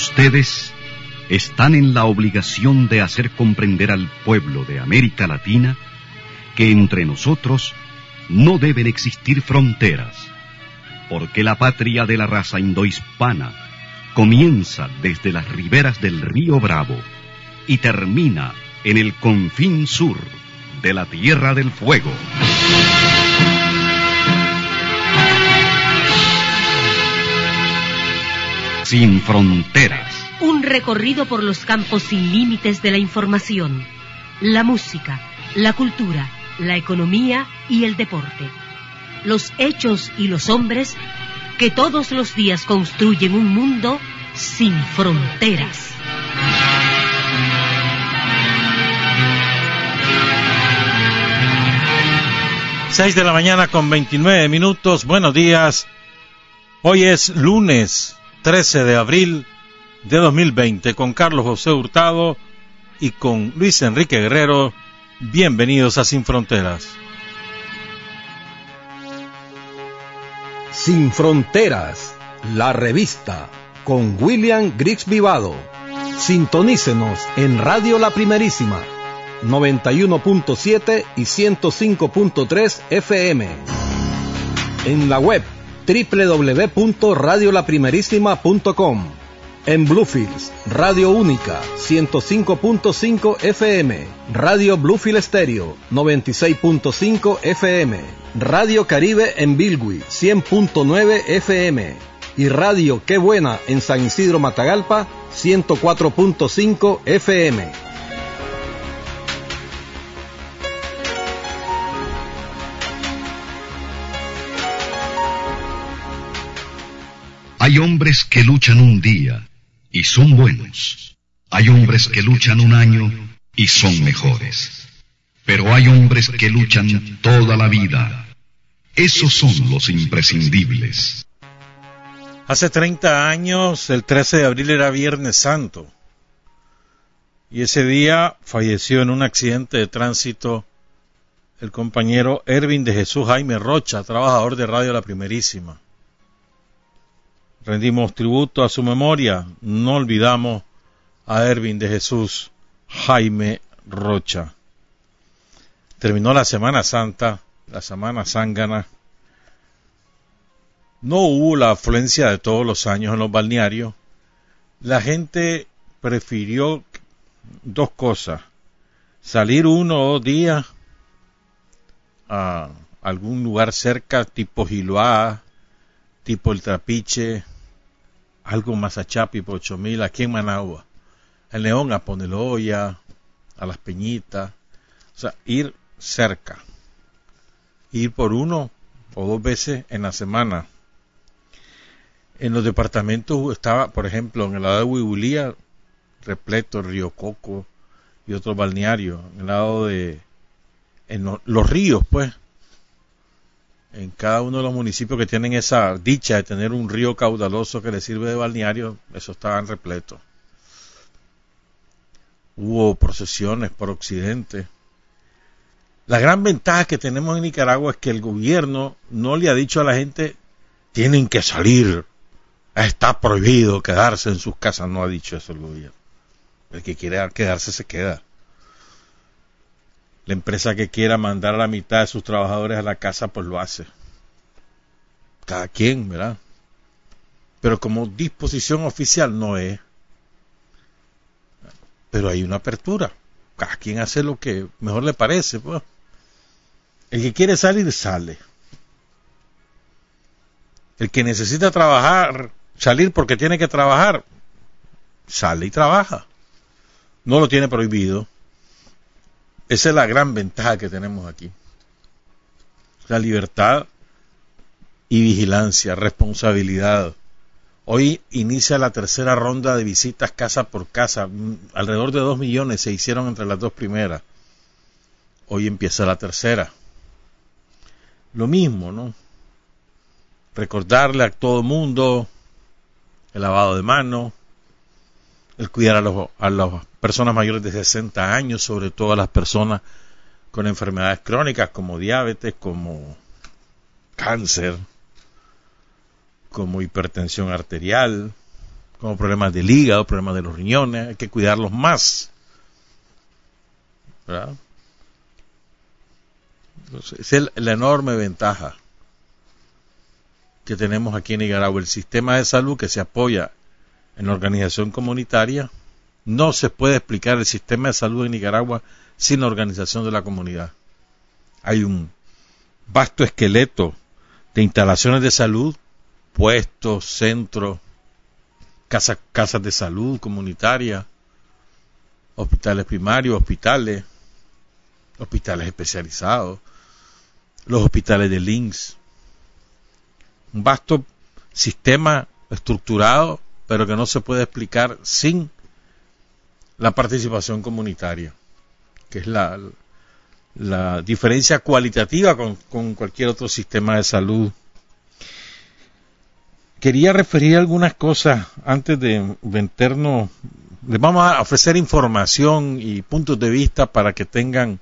Ustedes están en la obligación de hacer comprender al pueblo de América Latina que entre nosotros no deben existir fronteras, porque la patria de la raza indohispana comienza desde las riberas del río Bravo y termina en el confín sur de la Tierra del Fuego. Sin fronteras. Un recorrido por los campos sin límites de la información, la música, la cultura, la economía y el deporte. Los hechos y los hombres que todos los días construyen un mundo sin fronteras. Seis de la mañana con 29 minutos. Buenos días. Hoy es lunes 13 de abril de 2020 con Carlos José Hurtado y con Luis Enrique Guerrero. Bienvenidos a Sin Fronteras. Sin Fronteras, la revista con William Griggs Vivado. Sintonícenos en Radio La Primerísima 91.7 y 105.3 FM. En la web www.radiolaprimerísima.com. En Bluefields, Radio Única 105.5 FM, Radio Bluefield Stereo 96.5 FM, Radio Caribe en Bilwi 100.9 FM y Radio Qué Buena en San Isidro Matagalpa 104.5 FM. Hay hombres que luchan un día y son buenos. Hay hombres que luchan un año y son mejores. Pero hay hombres que luchan toda la vida. Esos son los imprescindibles. Hace 30 años, el 13 de abril era Viernes Santo. Y ese día falleció en un accidente de tránsito el compañero Ervin de Jesús Jaime Rocha, trabajador de Radio La Primerísima. Rendimos tributo a su memoria, no olvidamos a Ervin de Jesús Jaime Rocha. Terminó la Semana Santa, la Semana Zángana. No hubo la afluencia de todos los años en los balnearios. La gente prefirió dos cosas. Salir uno o dos días a algún lugar cerca, tipo Giloá, tipo El Trapiche, algo más a Chapi por 8000, aquí en Managua. El León a Poneloya, a Las Peñitas. O sea, ir cerca. Ir por uno o dos veces en la semana. En los departamentos estaba, por ejemplo, en el lado de Huibulía, repleto, Río Coco y otros balnearios. En el lado de. En los ríos, pues. En cada uno de los municipios que tienen esa dicha de tener un río caudaloso que les sirve de balneario, eso estaban repleto. Hubo procesiones por Occidente. La gran ventaja que tenemos en Nicaragua es que el gobierno no le ha dicho a la gente tienen que salir, está prohibido quedarse en sus casas, no ha dicho eso el gobierno. El que quiere quedarse se queda. La empresa que quiera mandar a la mitad de sus trabajadores a la casa, pues lo hace. Cada quien, ¿verdad? Pero como disposición oficial no es. Pero hay una apertura. Cada quien hace lo que mejor le parece. Pues. El que quiere salir, sale. El que necesita trabajar, salir porque tiene que trabajar, sale y trabaja. No lo tiene prohibido. Esa es la gran ventaja que tenemos aquí. La libertad y vigilancia, responsabilidad. Hoy inicia la tercera ronda de visitas casa por casa. Alrededor de dos millones se hicieron entre las dos primeras. Hoy empieza la tercera. Lo mismo, ¿no? Recordarle a todo mundo el lavado de manos, el cuidar a los, a los personas mayores de 60 años, sobre todo las personas con enfermedades crónicas como diabetes, como cáncer, como hipertensión arterial, como problemas del hígado, problemas de los riñones, hay que cuidarlos más. ¿verdad? Es la enorme ventaja que tenemos aquí en Nicaragua. El sistema de salud que se apoya en la organización comunitaria, no se puede explicar el sistema de salud en Nicaragua sin la organización de la comunidad. Hay un vasto esqueleto de instalaciones de salud, puestos, centros, casas, de salud comunitaria, hospitales primarios, hospitales, hospitales especializados, los hospitales de links, un vasto sistema estructurado, pero que no se puede explicar sin la participación comunitaria, que es la, diferencia cualitativa con, cualquier otro sistema de salud. Quería referir algunas cosas antes de meternos. Les vamos a ofrecer información y puntos de vista para que tengan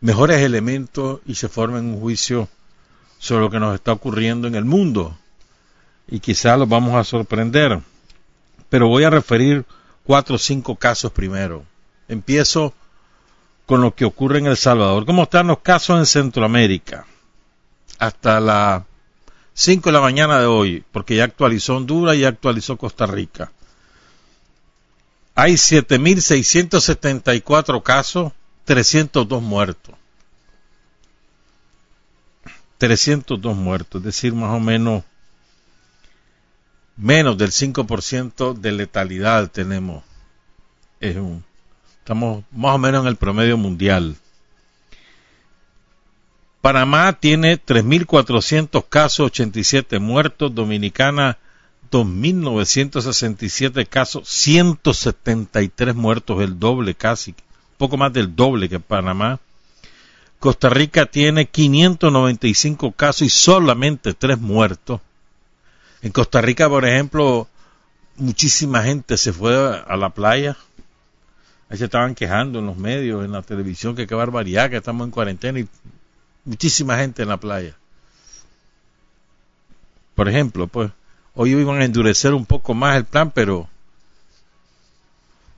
mejores elementos y se formen un juicio sobre lo que nos está ocurriendo en el mundo. Y quizás los vamos a sorprender. Pero voy a referir cuatro o cinco casos primero. Empiezo con lo que ocurre en El Salvador. ¿Cómo están los casos en Centroamérica? Hasta las 5 de la mañana de hoy, porque ya actualizó Honduras y ya actualizó Costa Rica. Hay 7.674 casos, 302 muertos. 302 muertos, es decir, más o menos menos del 5% de letalidad tenemos. Es un, estamos más o menos en el promedio mundial. Panamá tiene 3.400 casos, 87 muertos. Dominicana, 2.967 casos, 173 muertos, el doble casi, poco más del doble que Panamá. Costa Rica tiene 595 casos y solamente 3 muertos. En Costa Rica, por ejemplo, muchísima gente se fue a la playa. Ahí se estaban quejando en los medios, en la televisión, que qué barbaridad, que estamos en cuarentena y muchísima gente en la playa. Por ejemplo, pues hoy iban a endurecer un poco más el plan, pero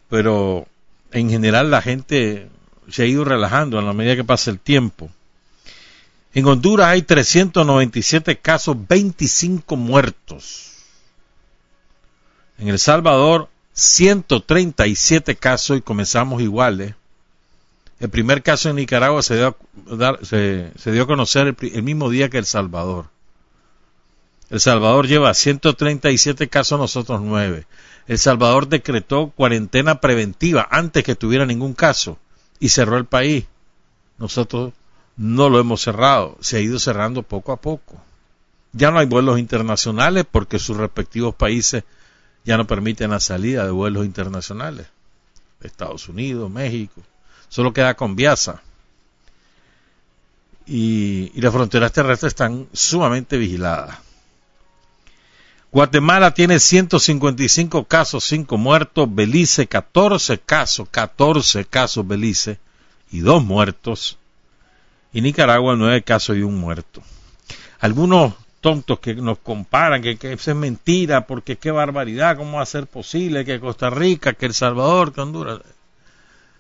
pero en general la gente se ha ido relajando a la medida que pasa el tiempo. En Honduras hay 397 casos, 25 muertos. En El Salvador, 137 casos y comenzamos iguales. El primer caso en Nicaragua se dio, a, se, dio a conocer el, el, mismo día que El Salvador. El Salvador lleva 137 casos, nosotros 9. El Salvador decretó cuarentena preventiva antes que tuviera ningún caso y cerró el país. Nosotros no lo hemos cerrado, se ha ido cerrando poco a poco. Ya no hay vuelos internacionales porque sus respectivos países ya no permiten la salida de vuelos internacionales. Estados Unidos, México, solo queda con Viasa. Y, y las fronteras terrestres están sumamente vigiladas. Guatemala tiene 155 casos, 5 muertos. Belice 14 casos, 14 casos Belice y 2 muertos. Y Nicaragua 9 casos y un muerto. Algunos tontos que nos comparan que, que eso es mentira, porque qué barbaridad, cómo va a ser posible que Costa Rica, que El Salvador, que Honduras.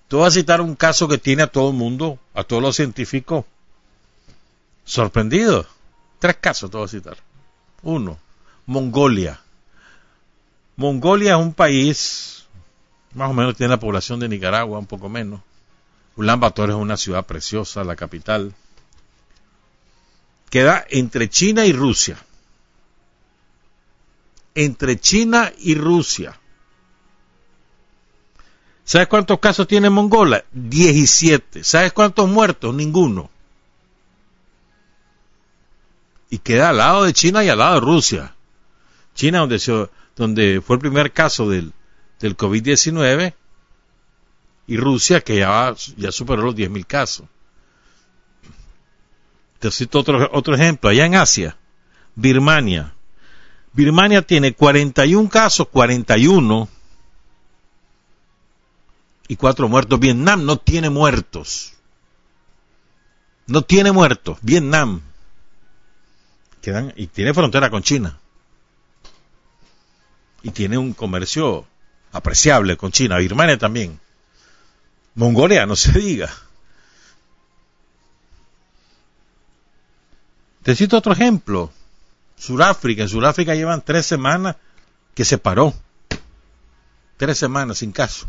Tú vas a citar un caso que tiene a todo el mundo, a todos los científicos, sorprendidos. Tres casos te voy a citar. Uno, Mongolia. Mongolia es un país, más o menos tiene la población de Nicaragua, un poco menos. Ulan Bator es una ciudad preciosa, la capital. Queda entre China y Rusia. Entre China y Rusia. ¿Sabes cuántos casos tiene Mongolia? 17. ¿Sabes cuántos muertos? Ninguno. Y queda al lado de China y al lado de Rusia. China, donde, se, donde fue el primer caso del, del COVID-19, y Rusia, que ya, ya superó los 10.000 casos. Te cito otro, otro ejemplo, allá en Asia, Birmania. Birmania tiene 41 casos, 41 y 4 muertos. Vietnam no tiene muertos. No tiene muertos. Vietnam. Quedan, y tiene frontera con China. y tiene un comercio apreciable con China, Birmania también. Mongolia, no se diga. Te cito otro ejemplo. Suráfrica. En Suráfrica llevan tres semanas que se paró. Tres semanas sin caso.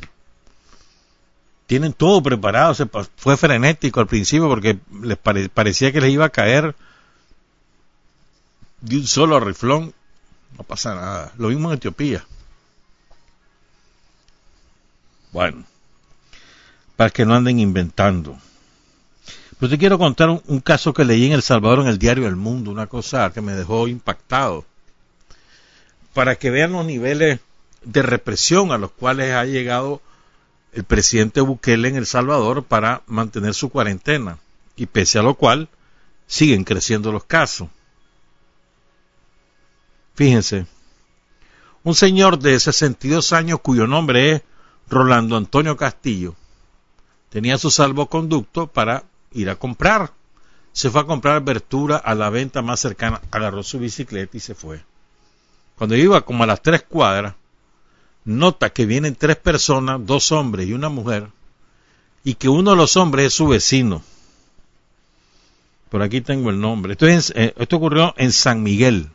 Tienen todo preparado. Se fue frenético al principio porque les parecía que les iba a caer de un solo riflón. No pasa nada. Lo mismo en Etiopía. Bueno, para que no anden inventando. Pero te quiero contar un, caso que leí en El Salvador en el diario El Mundo, una cosa que me dejó impactado. Para que vean los niveles de represión a los cuales ha llegado el presidente Bukele en El Salvador para mantener su cuarentena. Y pese a lo cual, siguen creciendo los casos. Fíjense, un señor de 62 años cuyo nombre es Rolando Antonio Castillo tenía su salvoconducto para ir a comprar. Se fue a comprar verdura a la venta más cercana, agarró su bicicleta y se fue. Cuando iba como a las tres cuadras, nota que vienen tres personas, dos hombres y una mujer, y que uno de los hombres es su vecino. Por aquí tengo el nombre. Esto, eh, esto ocurrió en San Miguel.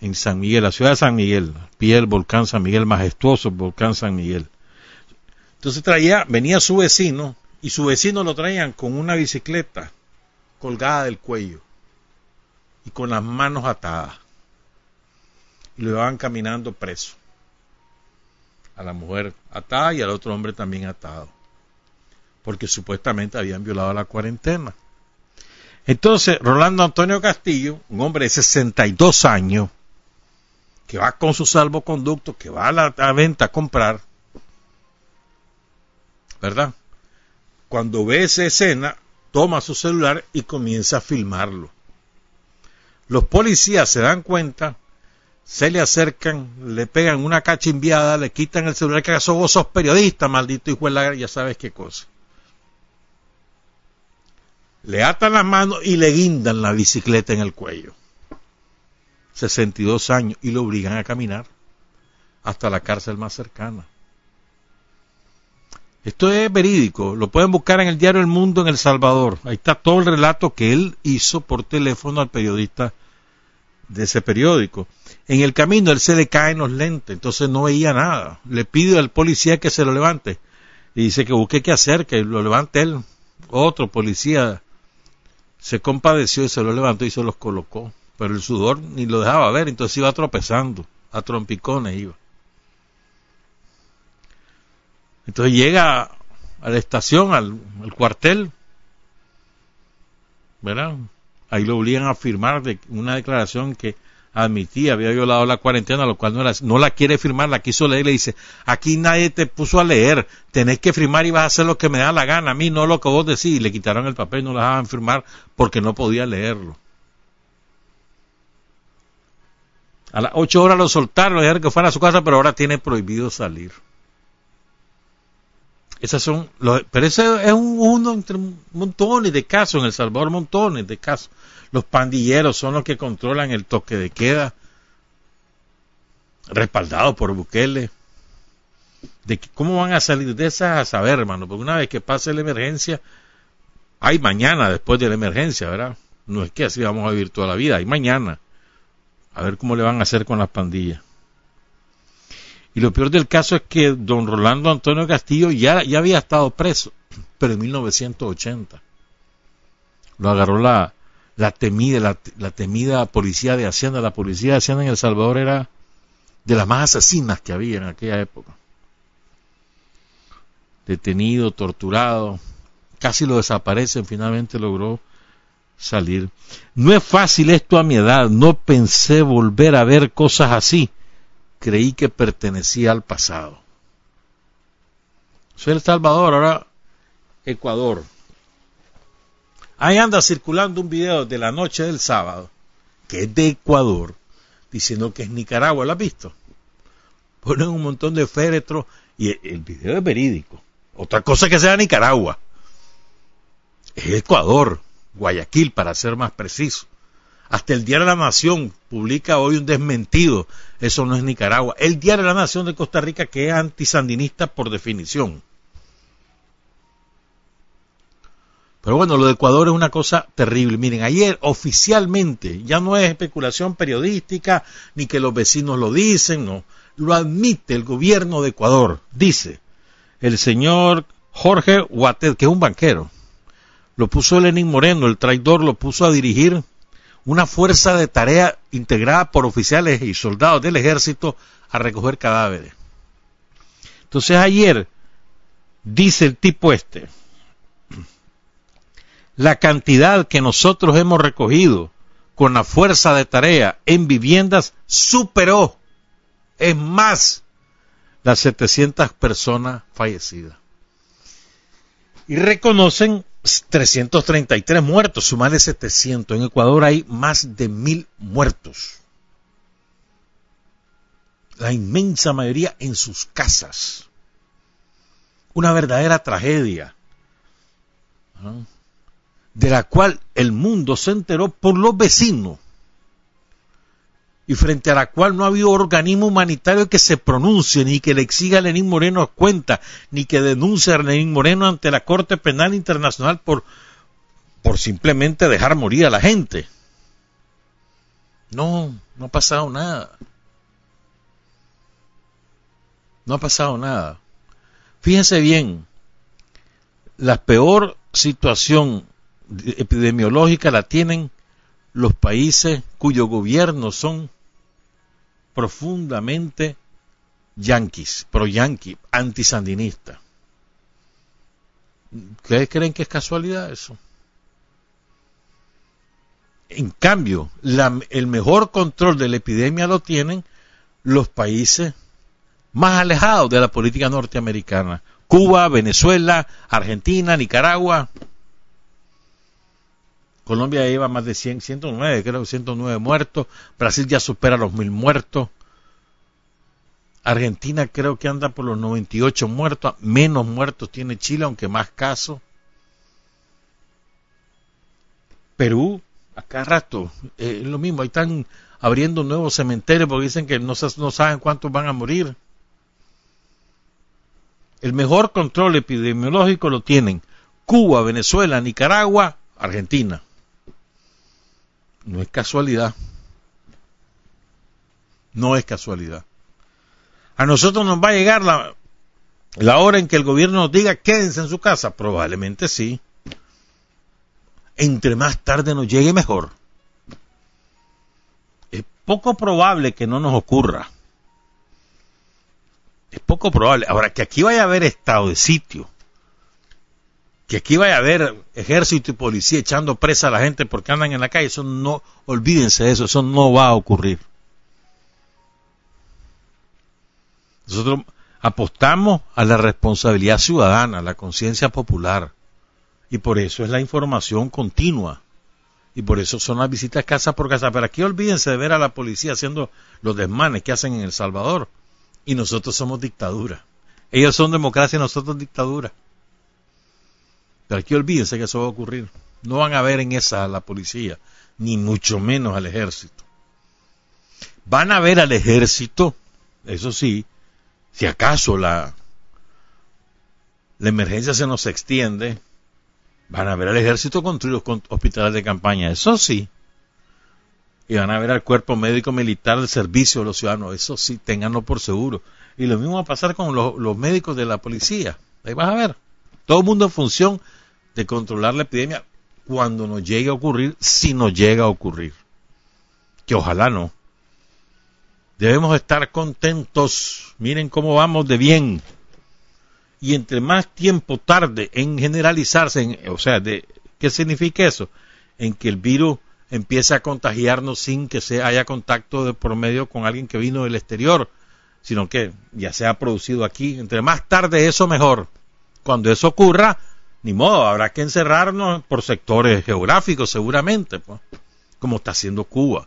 En San Miguel, la ciudad de San Miguel. Pie el volcán San Miguel, majestuoso volcán San Miguel. Entonces traía, venía su vecino y su vecino lo traían con una bicicleta colgada del cuello y con las manos atadas. Y lo iban caminando preso. A la mujer atada y al otro hombre también atado. Porque supuestamente habían violado la cuarentena. Entonces, Rolando Antonio Castillo, un hombre de 62 años, que va con su salvoconducto, que va a la venta a comprar, ¿verdad? Cuando ve esa escena, toma su celular y comienza a filmarlo. Los policías se dan cuenta, se le acercan, le pegan una cachimbiada, le quitan el celular, que acaso vos sos periodista, maldito hijo de la... ya sabes qué cosa. Le atan las manos y le guindan la bicicleta en el cuello. 62 años y lo obligan a caminar hasta la cárcel más cercana. Esto es verídico, lo pueden buscar en el diario El Mundo en El Salvador. Ahí está todo el relato que él hizo por teléfono al periodista de ese periódico. En el camino él se le caen los lentes, entonces no veía nada. Le pide al policía que se lo levante. Y dice que busque qué hacer, que lo levante él. Otro policía se compadeció y se lo levantó y se los colocó. Pero el sudor ni lo dejaba ver, entonces iba tropezando, a trompicones iba. Entonces llega a la estación, al, cuartel, ¿verdad? Ahí lo obligan a firmar de una declaración que admitía, había violado la cuarentena, lo cual no, no la quiere firmar, la quiso leer, le dice, aquí nadie te puso a leer, tenés que firmar y vas a hacer lo que me da la gana, a mí no lo que vos decís, y le quitaron el papel, no la dejaban firmar porque no podía leerlo. A las ocho horas lo soltaron, le dijeron que fuera a su casa, pero ahora tiene prohibido salir. Esas son, pero ese es uno entre montones de casos, en El Salvador montones de casos. Los pandilleros son los que controlan el toque de queda, respaldado por Bukele. De ¿Cómo van a salir de esas a saber, hermano? Porque una vez que pase la emergencia, hay mañana después de la emergencia, ¿verdad? No es que así vamos a vivir toda la vida, hay mañana. A ver cómo le van a hacer con las pandillas. Y lo peor del caso es que don Rolando Antonio Castillo ya, había estado preso, pero en 1980. Lo agarró la, la temida, la, temida policía de Hacienda. La policía de Hacienda en El Salvador era de las más asesinas que había en aquella época. Detenido, torturado, casi lo desaparecen, finalmente logró salir. No es fácil esto a mi edad, no pensé volver a ver cosas así creí que pertenecía al pasado. Soy El Salvador, ahora Ecuador. Ahí anda circulando un video de la noche del sábado, que es de Ecuador, diciendo que es Nicaragua, ¿lo has visto? Ponen un montón de féretros y el video es verídico. Otra cosa que sea Nicaragua. Es Ecuador, Guayaquil para ser más preciso. Hasta el Diario de la Nación publica hoy un desmentido. Eso no es Nicaragua. El Diario de la Nación de Costa Rica que es antisandinista por definición. Pero bueno, lo de Ecuador es una cosa terrible. Miren, ayer oficialmente, ya no es especulación periodística, ni que los vecinos lo dicen, no. Lo admite el gobierno de Ecuador. Dice el señor Jorge Huatet, que es un banquero. Lo puso Lenín Moreno, el traidor, lo puso a dirigir una fuerza de tarea integrada por oficiales y soldados del ejército a recoger cadáveres. Entonces ayer dice el tipo este, la cantidad que nosotros hemos recogido con la fuerza de tarea en viviendas superó, es más, las 700 personas fallecidas. Y reconocen 333 muertos, sumarle 700. En Ecuador hay más de mil muertos. La inmensa mayoría en sus casas. Una verdadera tragedia. De la cual el mundo se enteró por los vecinos y frente a la cual no ha habido organismo humanitario que se pronuncie, ni que le exija a Lenín Moreno cuenta, ni que denuncie a Lenín Moreno ante la Corte Penal Internacional por, por simplemente dejar morir a la gente. No, no ha pasado nada. No ha pasado nada. Fíjense bien, la peor situación epidemiológica la tienen los países cuyos gobiernos son profundamente yanquis, pro-yanqui, antisandinistas. ¿Ustedes creen que es casualidad eso? En cambio, el mejor control de la epidemia lo tienen los países más alejados de la política norteamericana. Cuba, Venezuela, Argentina, Nicaragua, Colombia lleva más de 100, 109, creo 109 muertos. Brasil ya supera los mil muertos. Argentina creo que anda por los 98 muertos. Menos muertos tiene Chile, aunque más casos. Perú, acá rato, eh, es lo mismo. Ahí están abriendo nuevos cementerios porque dicen que no, no saben cuántos van a morir. El mejor control epidemiológico lo tienen Cuba, Venezuela, Nicaragua, Argentina. No es casualidad. No es casualidad. A nosotros nos va a llegar la, la hora en que el gobierno nos diga quédense en su casa. Probablemente sí. Entre más tarde nos llegue mejor. Es poco probable que no nos ocurra. Es poco probable. Ahora, que aquí vaya a haber estado de sitio que aquí vaya a haber ejército y policía echando presa a la gente porque andan en la calle, eso no, olvídense de eso, eso no va a ocurrir. Nosotros apostamos a la responsabilidad ciudadana, a la conciencia popular, y por eso es la información continua, y por eso son las visitas casa por casa. Pero aquí olvídense de ver a la policía haciendo los desmanes que hacen en El Salvador, y nosotros somos dictadura. Ellos son democracia y nosotros dictadura. Pero aquí olvídense que eso va a ocurrir. No van a ver en esa a la policía, ni mucho menos al ejército. Van a ver al ejército, eso sí, si acaso la, la emergencia se nos extiende, van a ver al ejército construir los hospitales de campaña, eso sí. Y van a ver al cuerpo médico militar del servicio de los ciudadanos, eso sí, tenganlo por seguro. Y lo mismo va a pasar con los, los médicos de la policía. Ahí vas a ver. Todo el mundo en función de controlar la epidemia cuando nos llegue a ocurrir, si nos llega a ocurrir. Que ojalá no. Debemos estar contentos. Miren cómo vamos de bien. Y entre más tiempo tarde en generalizarse, o sea, de, ¿qué significa eso? En que el virus empiece a contagiarnos sin que se haya contacto de por medio con alguien que vino del exterior, sino que ya se ha producido aquí. Entre más tarde eso mejor. Cuando eso ocurra, ni modo, habrá que encerrarnos por sectores geográficos seguramente, pues, como está haciendo Cuba.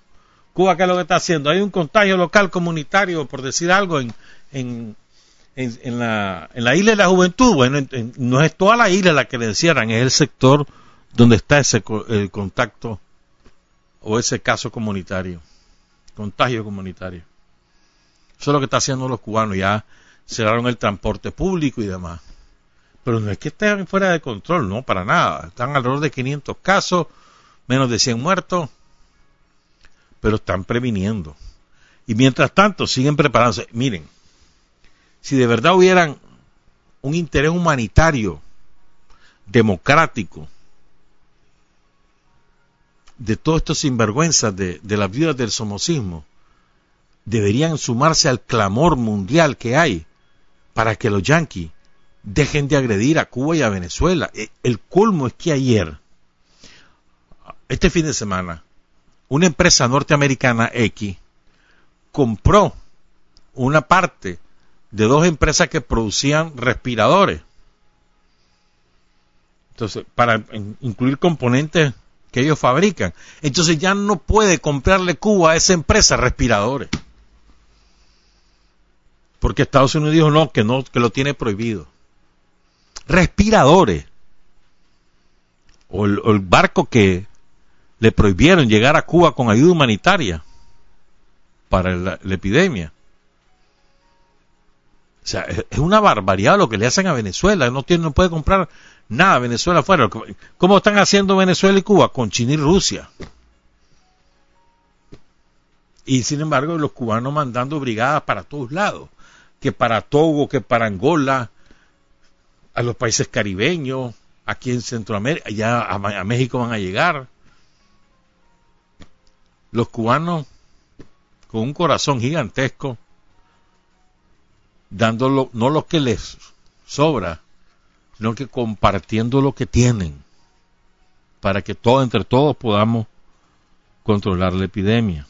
Cuba, ¿qué es lo que está haciendo? Hay un contagio local comunitario, por decir algo, en, en, en, la, en la isla de la juventud. Bueno, no es toda la isla la que le encierran, es el sector donde está ese el contacto o ese caso comunitario, contagio comunitario. Eso es lo que están haciendo los cubanos, ya cerraron el transporte público y demás. Pero no es que estén fuera de control, no, para nada. Están alrededor de 500 casos, menos de 100 muertos, pero están previniendo. Y mientras tanto siguen preparándose. Miren, si de verdad hubieran un interés humanitario, democrático, de todos estos sinvergüenzas de, de las vidas del somocismo, deberían sumarse al clamor mundial que hay para que los yanquis dejen de agredir a Cuba y a Venezuela. E, el colmo es que ayer, este fin de semana, una empresa norteamericana X compró una parte de dos empresas que producían respiradores. Entonces, para incluir componentes que ellos fabrican. Entonces ya no puede comprarle Cuba a esa empresa respiradores. Porque Estados Unidos dijo no, que no, que lo tiene prohibido. Respiradores. O el, barco que le prohibieron llegar a Cuba con ayuda humanitaria para la, epidemia. O sea, es una barbaridad lo que le hacen a Venezuela. No, tiene, no puede comprar nada Venezuela fuera. ¿Cómo están haciendo Venezuela y Cuba? Con China y Rusia. Y sin embargo, los cubanos mandando brigadas para todos lados. Que para Togo, que para Angola, a los países caribeños, aquí en Centroamérica, ya a, México van a llegar. Los cubanos con un corazón gigantesco, dándolo, no lo que les sobra, sino que compartiendo lo que tienen, para que todos, entre todos podamos controlar la epidemia.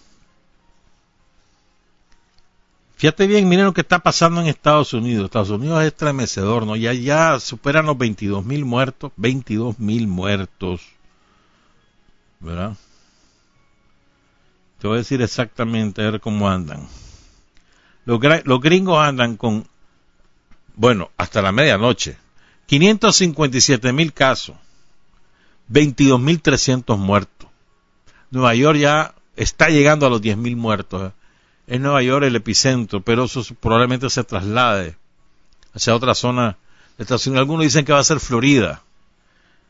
Fíjate bien, miren lo que está pasando en Estados Unidos. Estados Unidos es estremecedor, ¿no? Ya, ya superan los 22 mil muertos, 22 mil muertos, ¿verdad? Te voy a decir exactamente a ver cómo andan. Los, gringos andan con, bueno, hasta la medianoche, 557 mil casos, 22 mil 300 muertos. Nueva York ya está llegando a los 10 mil muertos. Es Nueva York el epicentro, pero eso probablemente se traslade hacia otra zona de Estados Unidos. Algunos dicen que va a ser Florida,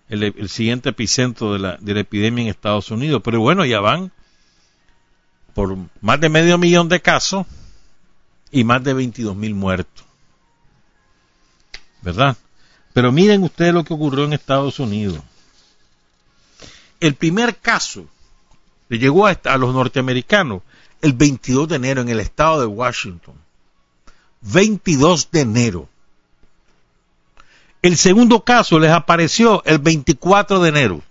el, siguiente epicentro de la, de la epidemia en Estados Unidos. Pero bueno, ya van por más de medio millón de casos y más de 22 mil muertos. ¿Verdad? Pero miren ustedes lo que ocurrió en Estados Unidos. El primer caso le llegó a, los norteamericanos el 22 de enero en el estado de Washington. 22 de enero. El segundo caso les apareció el 24 de enero.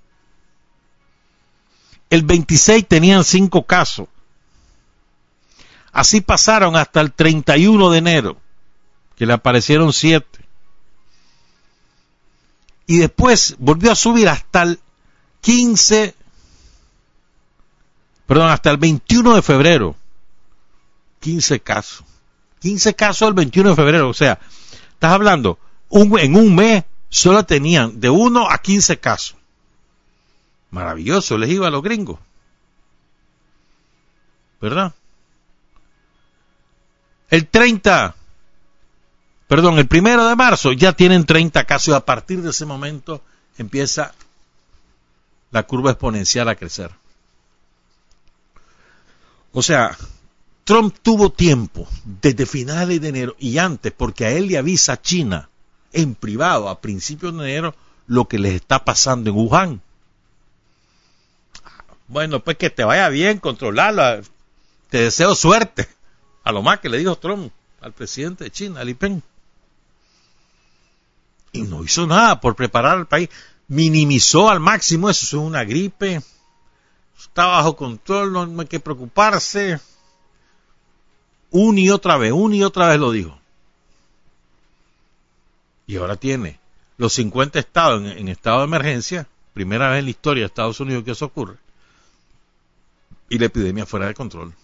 El 26 tenían cinco casos. Así pasaron hasta el 31 de enero, que le aparecieron siete y después volvió a subir hasta el 15, perdón, hasta el 21 de febrero. 15 casos. 15 casos el 21 de febrero. O sea, estás hablando, en un mes solo tenían de 1 a 15 casos. Maravilloso, les iba a los gringos. ¿Verdad? El 30 perdón, el primero de marzo ya tienen 30 casos y a partir de ese momento empieza la curva exponencial a crecer. O sea, Trump tuvo tiempo desde finales de enero y antes, porque a él le avisa China en privado a principios de enero lo que les está pasando en Wuhan. Bueno, pues que te vaya bien, controlarla. Te deseo suerte. A lo más que le dijo Trump al presidente de China, Li Peng y no hizo nada por preparar al país. Minimizó al máximo eso, es una gripe, está bajo control, no hay que preocuparse. Una y otra vez, una y otra vez lo dijo. Y ahora tiene los 50 estados en, en estado de emergencia, primera vez en la historia de Estados Unidos que eso ocurre, y la epidemia fuera de control.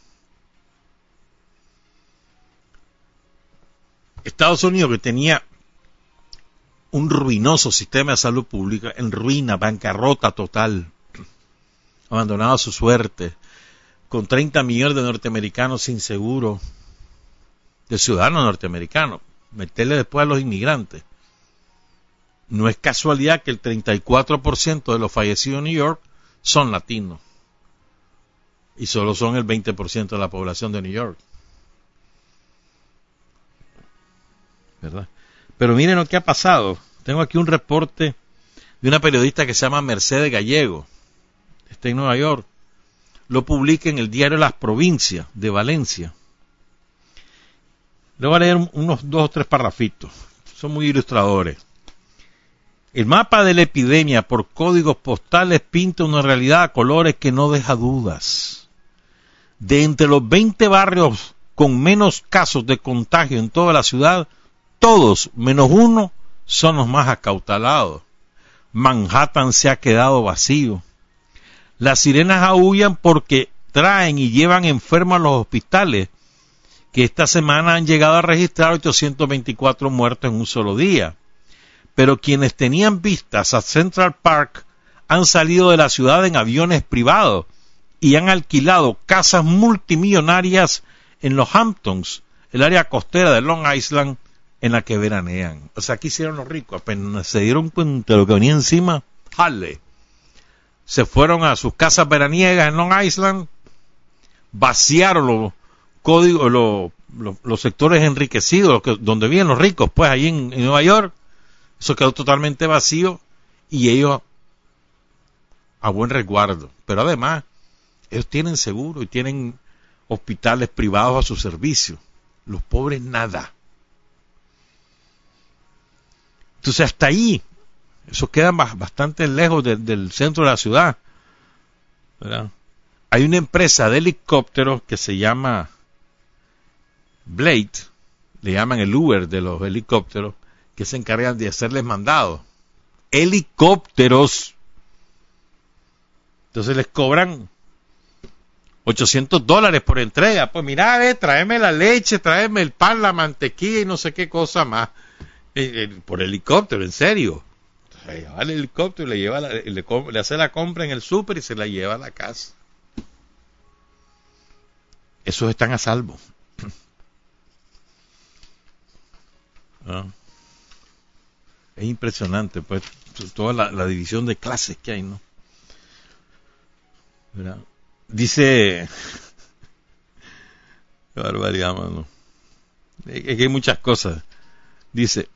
Estados Unidos que tenía un ruinoso sistema de salud pública en ruina, bancarrota total. Abandonado a su suerte, con 30 millones de norteamericanos sin seguro, de ciudadanos norteamericanos, meterle después a los inmigrantes. No es casualidad que el 34% de los fallecidos en New York son latinos y solo son el 20% de la población de New York. ¿Verdad? Pero miren lo que ha pasado. Tengo aquí un reporte de una periodista que se llama Mercedes Gallego, está en Nueva York. Lo publica en el diario Las Provincias de Valencia. Le voy a leer unos dos o tres parrafitos. Son muy ilustradores. El mapa de la epidemia por códigos postales pinta una realidad a colores que no deja dudas. De entre los 20 barrios con menos casos de contagio en toda la ciudad, todos menos uno son los más acautalados. Manhattan se ha quedado vacío. Las sirenas aullan porque traen y llevan enfermos a los hospitales, que esta semana han llegado a registrar 824 muertos en un solo día. Pero quienes tenían vistas a Central Park han salido de la ciudad en aviones privados y han alquilado casas multimillonarias en los Hamptons, el área costera de Long Island, en la que veranean. O sea, aquí hicieron los ricos, apenas se dieron cuenta de lo que venía encima, jale. Se fueron a sus casas veraniegas en Long Island, vaciaron los códigos, los, sectores enriquecidos, donde viven los ricos, pues allí en, Nueva York, eso quedó totalmente vacío y ellos a buen resguardo. Pero además, ellos tienen seguro y tienen hospitales privados a su servicio. Los pobres nada. Entonces hasta ahí, eso queda bastante lejos del centro de la ciudad. Hay una empresa de helicópteros que se llama Blade, le llaman el Uber de los helicópteros, que se encargan de hacerles mandados. Helicópteros. Entonces les cobran 800 dólares por entrega. Pues mira, ve, tráeme la leche, tráeme el pan, la mantequilla y no sé qué cosa más. Eh, eh, por helicóptero, en serio. Se lleva el helicóptero y le, lleva le, hace la compra en el súper y se la lleva a la casa. Esos están a salvo. Ah. Es impresionante, pues, toda la, división de clases que hay, ¿no? Dice. Qué barbaridad, mano. Es que hay muchas cosas. Dice,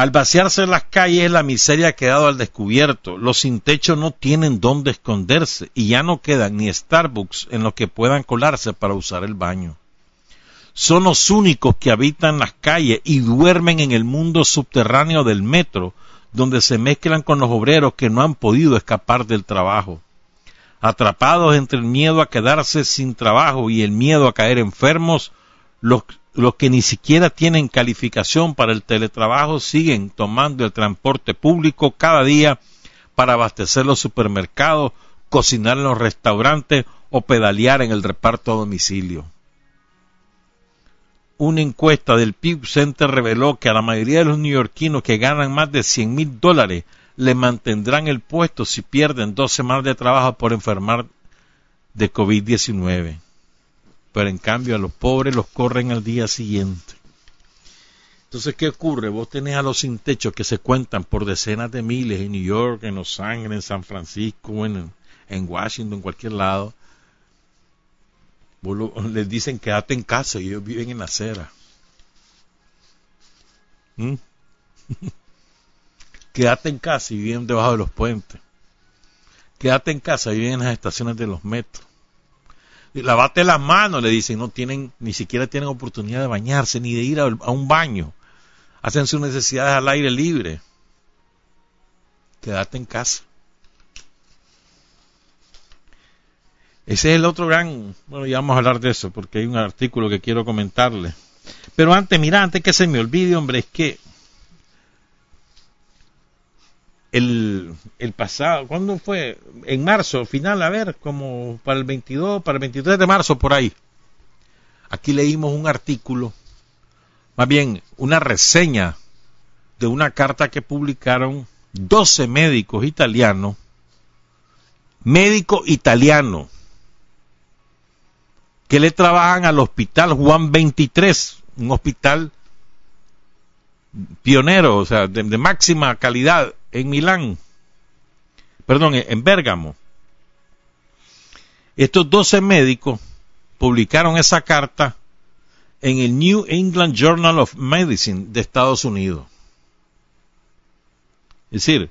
al vaciarse las calles, la miseria ha quedado al descubierto. Los sin techo no tienen dónde esconderse y ya no quedan ni Starbucks en los que puedan colarse para usar el baño. Son los únicos que habitan las calles y duermen en el mundo subterráneo del metro, donde se mezclan con los obreros que no han podido escapar del trabajo. Atrapados entre el miedo a quedarse sin trabajo y el miedo a caer enfermos, los los que ni siquiera tienen calificación para el teletrabajo siguen tomando el transporte público cada día para abastecer los supermercados, cocinar en los restaurantes o pedalear en el reparto a domicilio. Una encuesta del Pew Center reveló que a la mayoría de los neoyorquinos que ganan más de 100 mil dólares le mantendrán el puesto si pierden dos semanas de trabajo por enfermar de COVID-19 pero en cambio a los pobres los corren al día siguiente. Entonces, ¿qué ocurre? Vos tenés a los sin techo que se cuentan por decenas de miles en New York, en Los Ángeles, en San Francisco, en, en Washington, en cualquier lado. les dicen quédate en casa y ellos viven en la acera. ¿Mm? quédate en casa y viven debajo de los puentes. Quédate en casa y viven en las estaciones de los metros lavate las manos, le dicen, no tienen, ni siquiera tienen oportunidad de bañarse, ni de ir a, un baño. Hacen sus necesidades al aire libre. Quédate en casa. Ese es el otro gran, bueno, ya vamos a hablar de eso, porque hay un artículo que quiero comentarle. Pero antes, mira, antes que se me olvide, hombre, es que el, pasado, ¿cuándo fue? En marzo, final, a ver, como para el 22, para el 23 de marzo, por ahí. Aquí leímos un artículo, más bien una reseña de una carta que publicaron 12 médicos italianos médicos italianos que le trabajan al hospital Juan 23, un hospital pionero, o sea, de máxima calidad en Milán, perdón, en Bérgamo. Estos 12 médicos publicaron esa carta en el New England Journal of Medicine de Estados Unidos. Es decir,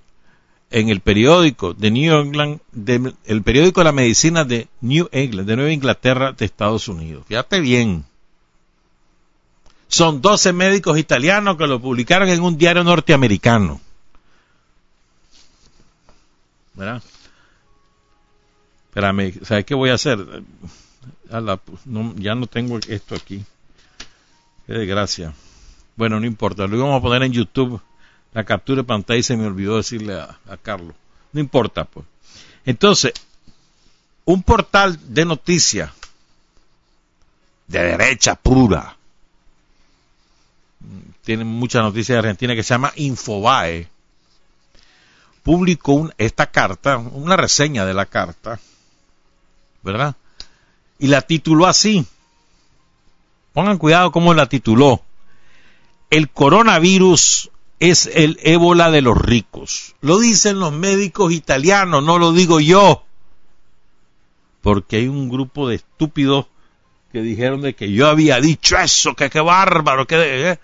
en el periódico de New England, el periódico de la medicina de New England, de Nueva Inglaterra, de Estados Unidos. Fíjate bien. Son 12 médicos italianos que lo publicaron en un diario norteamericano. ¿Verdad? Espérame, ¿sabes qué voy a hacer? ya no tengo esto aquí. Qué desgracia. Bueno, no importa, lo íbamos a poner en YouTube, la captura de pantalla y se me olvidó decirle a, a Carlos. No importa, pues. Entonces, un portal de noticias de derecha pura, tiene muchas noticias de Argentina que se llama Infobae, publicó esta carta, una reseña de la carta, ¿verdad? Y la tituló así. Pongan cuidado cómo la tituló. El coronavirus es el ébola de los ricos. Lo dicen los médicos italianos, no lo digo yo. Porque hay un grupo de estúpidos que dijeron de que yo había dicho eso, que qué bárbaro, que eh,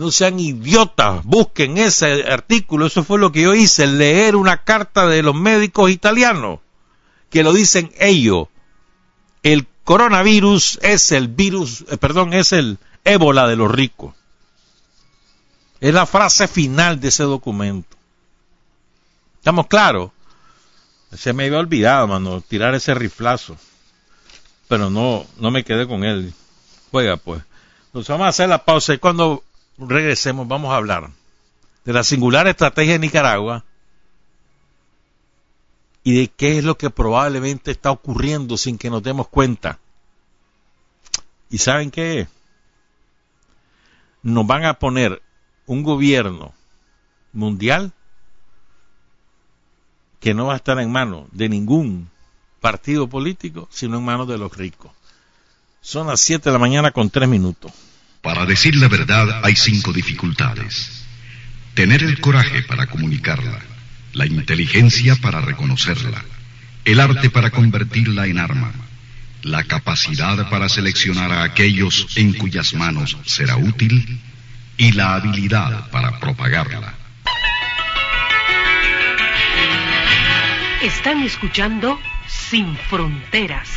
no sean idiotas, busquen ese artículo, eso fue lo que yo hice, leer una carta de los médicos italianos, que lo dicen ellos. El coronavirus es el virus, eh, perdón, es el ébola de los ricos. Es la frase final de ese documento. ¿Estamos claros? Se me había olvidado, mano, tirar ese riflazo. Pero no, no me quedé con él. Juega, pues. Nos vamos a hacer la pausa y cuando regresemos vamos a hablar de la singular estrategia de Nicaragua y de qué es lo que probablemente está ocurriendo sin que nos demos cuenta. ¿Y saben qué? Nos van a poner un gobierno mundial que no va a estar en manos de ningún partido político, sino en manos de los ricos. Son las 7 de la mañana con 3 minutos. Para decir la verdad hay cinco dificultades. Tener el coraje para comunicarla, la inteligencia para reconocerla, el arte para convertirla en arma, la capacidad para seleccionar a aquellos en cuyas manos será útil y la habilidad para propagarla. Están escuchando Sin Fronteras.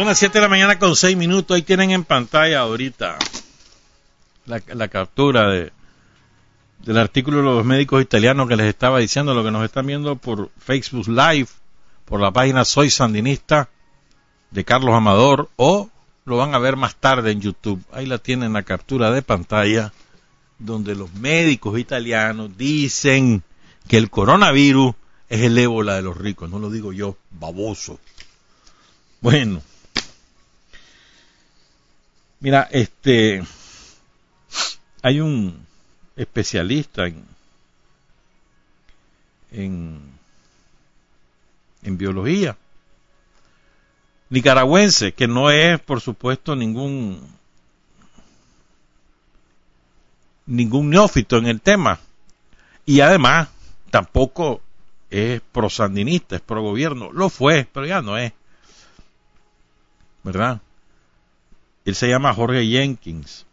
Son las 7 de la mañana con 6 minutos. Ahí tienen en pantalla ahorita la, la captura de, del artículo de los médicos italianos que les estaba diciendo, lo que nos están viendo por Facebook Live, por la página Soy Sandinista de Carlos Amador, o lo van a ver más tarde en YouTube. Ahí la tienen la captura de pantalla, donde los médicos italianos dicen que el coronavirus es el ébola de los ricos. No lo digo yo, baboso. Bueno. Mira, este, hay un, especialista en, en, biología. Nicaragüense, que no es, por supuesto, ningún ningún neófito en el tema. Y además, tampoco es prosandinista, es pro gobierno. Lo fue, pero ya no es. ¿Verdad? Él se llama Jorge Jenkins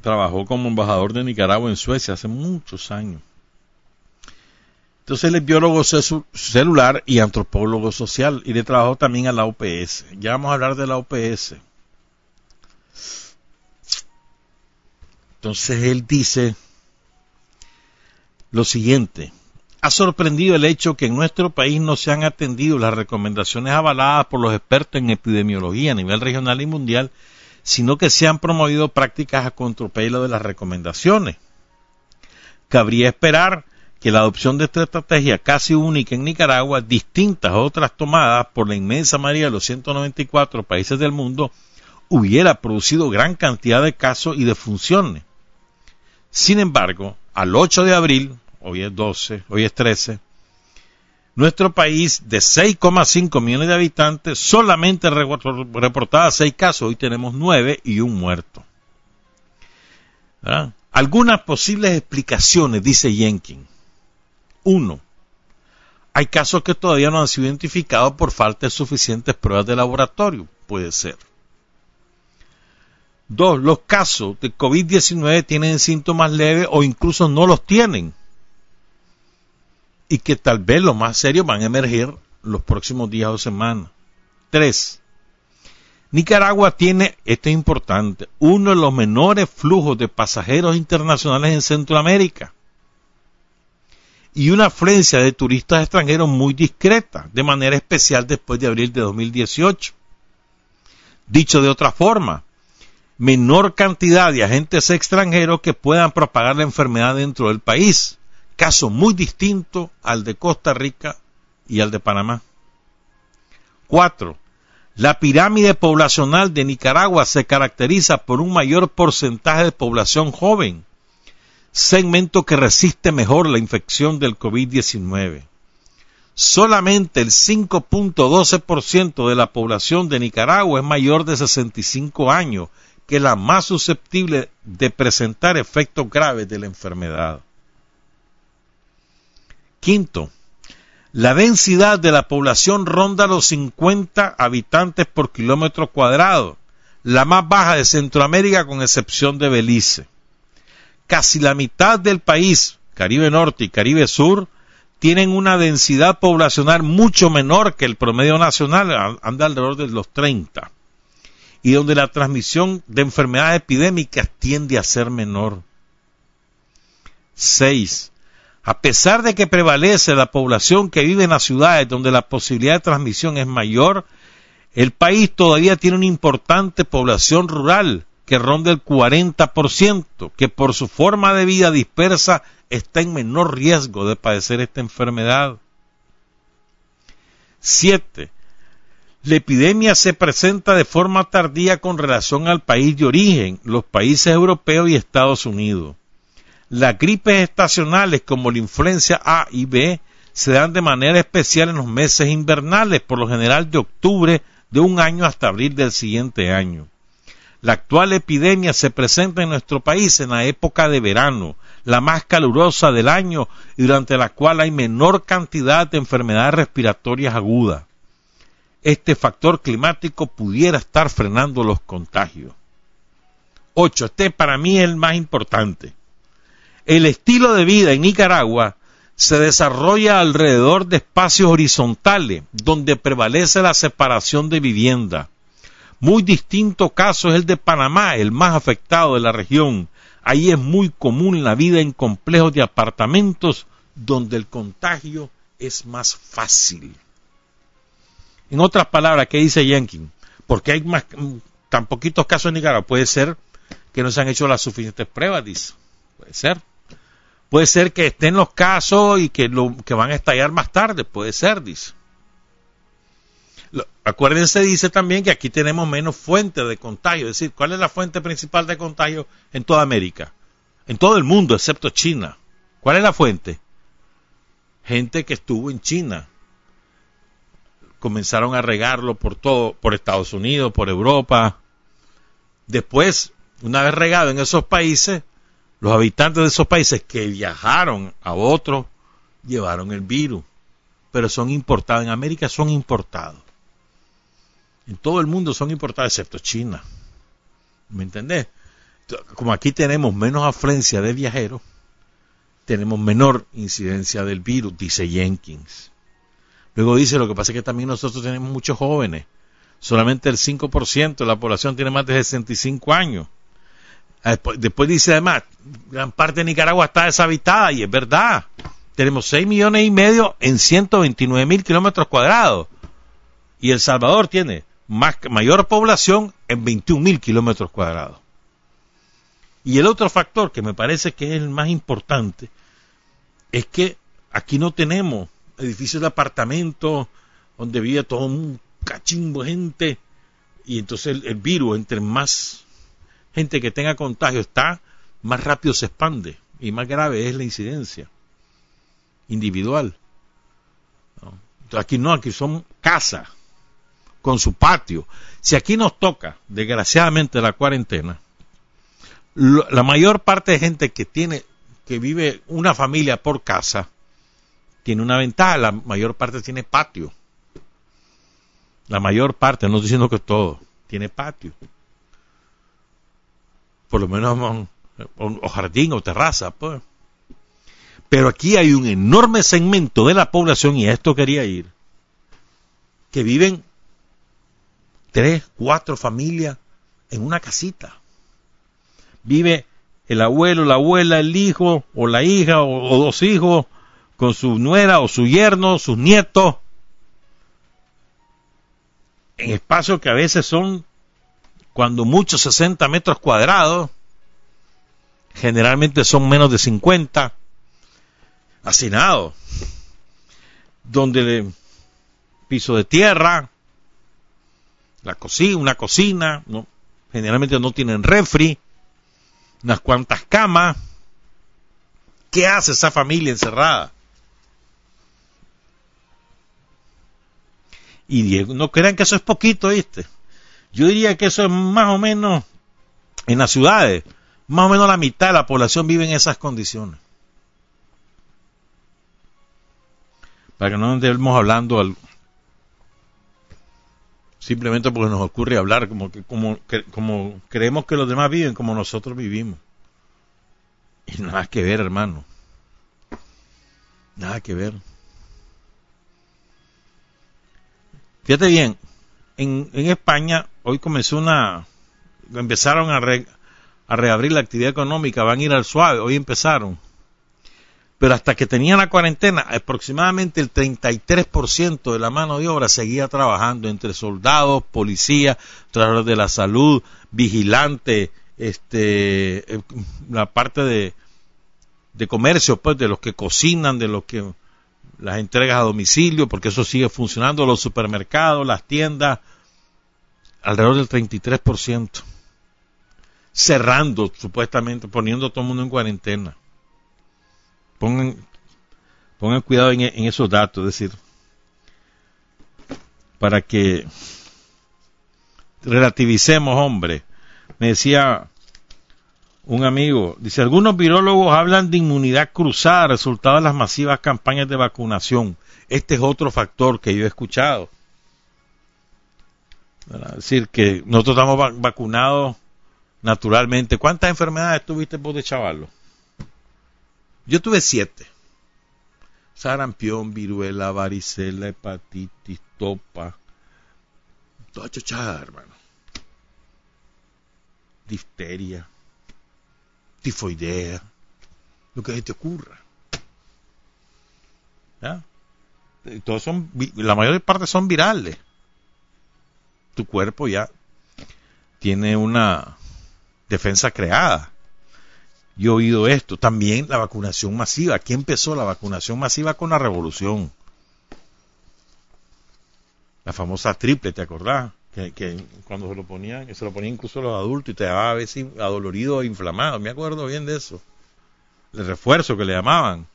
trabajó como embajador de Nicaragua en Suecia hace muchos años. Entonces él es biólogo celular y antropólogo social y le trabajó también a la OPS. Ya vamos a hablar de la OPS. Entonces él dice lo siguiente. Ha sorprendido el hecho que en nuestro país no se han atendido las recomendaciones avaladas por los expertos en epidemiología a nivel regional y mundial sino que se han promovido prácticas a contrapelo de las recomendaciones. Cabría esperar que la adopción de esta estrategia casi única en Nicaragua, distintas a otras tomadas por la inmensa mayoría de los 194 países del mundo, hubiera producido gran cantidad de casos y de funciones. Sin embargo, al 8 de abril, hoy es 12, hoy es 13, nuestro país de 6,5 millones de habitantes solamente reportaba 6 casos, hoy tenemos 9 y un muerto. Algunas posibles explicaciones, dice Jenkins. Uno, hay casos que todavía no han sido identificados por falta de suficientes pruebas de laboratorio. Puede ser. Dos, los casos de COVID-19 tienen síntomas leves o incluso no los tienen. Y que tal vez los más serios van a emerger los próximos días o semanas. Tres, Nicaragua tiene, esto es importante, uno de los menores flujos de pasajeros internacionales en Centroamérica y una afluencia de turistas extranjeros muy discreta, de manera especial después de abril de 2018. Dicho de otra forma, menor cantidad de agentes extranjeros que puedan propagar la enfermedad dentro del país, caso muy distinto al de Costa Rica y al de Panamá. Cuatro, la pirámide poblacional de Nicaragua se caracteriza por un mayor porcentaje de población joven, segmento que resiste mejor la infección del COVID-19. Solamente el 5.12% de la población de Nicaragua es mayor de 65 años, que es la más susceptible de presentar efectos graves de la enfermedad. Quinto, la densidad de la población ronda los 50 habitantes por kilómetro cuadrado, la más baja de Centroamérica con excepción de Belice casi la mitad del país, Caribe Norte y Caribe Sur, tienen una densidad poblacional mucho menor que el promedio nacional, anda alrededor de los 30, y donde la transmisión de enfermedades epidémicas tiende a ser menor. 6. A pesar de que prevalece la población que vive en las ciudades donde la posibilidad de transmisión es mayor, el país todavía tiene una importante población rural que ronda el 40%, que por su forma de vida dispersa está en menor riesgo de padecer esta enfermedad. 7. La epidemia se presenta de forma tardía con relación al país de origen, los países europeos y Estados Unidos. Las gripes estacionales como la influencia A y B se dan de manera especial en los meses invernales, por lo general de octubre de un año hasta abril del siguiente año. La actual epidemia se presenta en nuestro país en la época de verano, la más calurosa del año y durante la cual hay menor cantidad de enfermedades respiratorias agudas. Este factor climático pudiera estar frenando los contagios. 8. Este para mí es el más importante. El estilo de vida en Nicaragua se desarrolla alrededor de espacios horizontales donde prevalece la separación de vivienda muy distinto caso es el de Panamá, el más afectado de la región. Ahí es muy común la vida en complejos de apartamentos donde el contagio es más fácil. En otras palabras, ¿qué dice Jenkins? Porque hay más, tan poquitos casos en Nicaragua? Puede ser que no se han hecho las suficientes pruebas, dice. Puede ser. Puede ser que estén los casos y que, lo, que van a estallar más tarde. Puede ser, dice. Acuérdense, dice también que aquí tenemos menos fuentes de contagio. Es decir, ¿cuál es la fuente principal de contagio en toda América? En todo el mundo, excepto China. ¿Cuál es la fuente? Gente que estuvo en China. Comenzaron a regarlo por todo, por Estados Unidos, por Europa. Después, una vez regado en esos países, los habitantes de esos países que viajaron a otros llevaron el virus. Pero son importados. En América son importados en todo el mundo son importadas, excepto China. ¿Me entendés? Como aquí tenemos menos afluencia de viajeros, tenemos menor incidencia del virus, dice Jenkins. Luego dice, lo que pasa es que también nosotros tenemos muchos jóvenes. Solamente el 5% de la población tiene más de 65 años. Ah, después, dice además, gran parte de Nicaragua está deshabitada y es verdad. Tenemos 6 millones y medio en 129 mil kilómetros cuadrados. Y El Salvador tiene mayor población en 21 mil kilómetros cuadrados. Y el otro factor que me parece que es el más importante es que aquí no tenemos edificios de apartamentos donde vive todo un cachimbo de gente y entonces el, el virus, entre más gente que tenga contagio está, más rápido se expande y más grave es la incidencia individual. aquí no, aquí son casas con su patio. Si aquí nos toca, desgraciadamente, la cuarentena, la mayor parte de gente que tiene, que vive una familia por casa, tiene una ventaja, la mayor parte tiene patio. La mayor parte, no estoy diciendo que todo, tiene patio. Por lo menos o, jardín o terraza, pues. Pero aquí hay un enorme segmento de la población, y a esto quería ir, que viven tres, cuatro familias en una casita. Vive el abuelo, la abuela, el hijo o la hija o, o dos hijos con su nuera o su yerno, sus nietos, en espacios que a veces son cuando muchos 60 metros cuadrados, generalmente son menos de 50, hacinados, donde de piso de tierra, la cocina, una cocina, ¿no? generalmente no tienen refri, unas cuantas camas. ¿Qué hace esa familia encerrada? Y no crean que eso es poquito, ¿viste? Yo diría que eso es más o menos en las ciudades, más o menos la mitad de la población vive en esas condiciones. Para que no estemos hablando al, simplemente porque nos ocurre hablar como como, como creemos que los demás viven como nosotros vivimos. Y nada que ver, hermano. Nada que ver. Fíjate bien, en, en España hoy comenzó una, empezaron a, reabrir la actividad económica, van a ir al suave, hoy empezaron. Pero hasta que tenían la cuarentena, aproximadamente el 33% de la mano de obra seguía trabajando entre soldados, policías, trabajadores de la salud, vigilantes, este, eh, la parte de, de comercio, pues, de los que cocinan, de los que las entregas a domicilio, porque eso sigue funcionando, los supermercados, las tiendas, alrededor del 33%, cerrando supuestamente, poniendo a todo el mundo en cuarentena. Pongan, pongan cuidado en, en esos datos, es decir, para que relativicemos, hombre. Me decía un amigo, dice, algunos virólogos hablan de inmunidad cruzada, resultado de las masivas campañas de vacunación. Este es otro factor que yo he escuchado. Es decir, que nosotros estamos vacunados naturalmente. ¿Cuántas enfermedades tuviste vos de chavalo? Yo tuve siete. Sarampión, viruela, varicela, hepatitis, topa. Toda chochada, hermano. Difteria tifoidea, lo que te ocurra. Todos son, la mayor parte son virales. Tu cuerpo ya tiene una defensa creada. Yo he oído esto. También la vacunación masiva. Aquí empezó la vacunación masiva con la revolución. La famosa triple, ¿te acordás? Que, cuando se lo ponían, se lo ponían incluso los adultos y te daba a veces adolorido e inflamado, me acuerdo bien de eso, el refuerzo que le llamaban.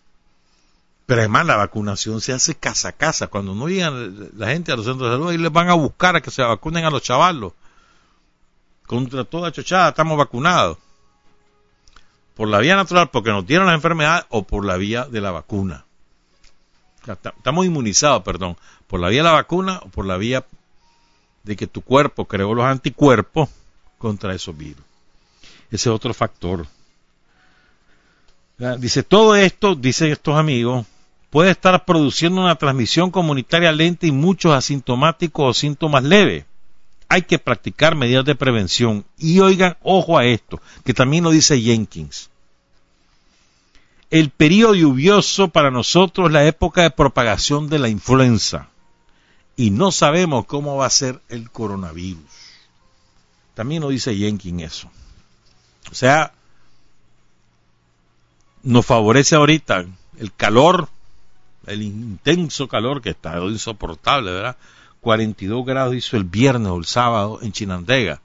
Pero además la vacunación se hace casa a casa, cuando no llegan la gente a los centros de salud, y les van a buscar a que se vacunen a los chavalos. Contra toda chochada estamos vacunados. Por la vía natural, porque nos dieron la enfermedad, o por la vía de la vacuna. Estamos inmunizados, perdón, por la vía de la vacuna o por la vía de que tu cuerpo creó los anticuerpos contra esos virus. Ese es otro factor. Dice, todo esto, dicen estos amigos, puede estar produciendo una transmisión comunitaria lenta y muchos asintomáticos o síntomas leves. Hay que practicar medidas de prevención. Y oigan, ojo a esto, que también lo dice Jenkins. El periodo lluvioso para nosotros es la época de propagación de la influenza y no sabemos cómo va a ser el coronavirus. También lo dice Jenkins eso. O sea, nos favorece ahorita el calor, el intenso calor que está insoportable, ¿verdad? 42 grados hizo el viernes o el sábado en Chinandega.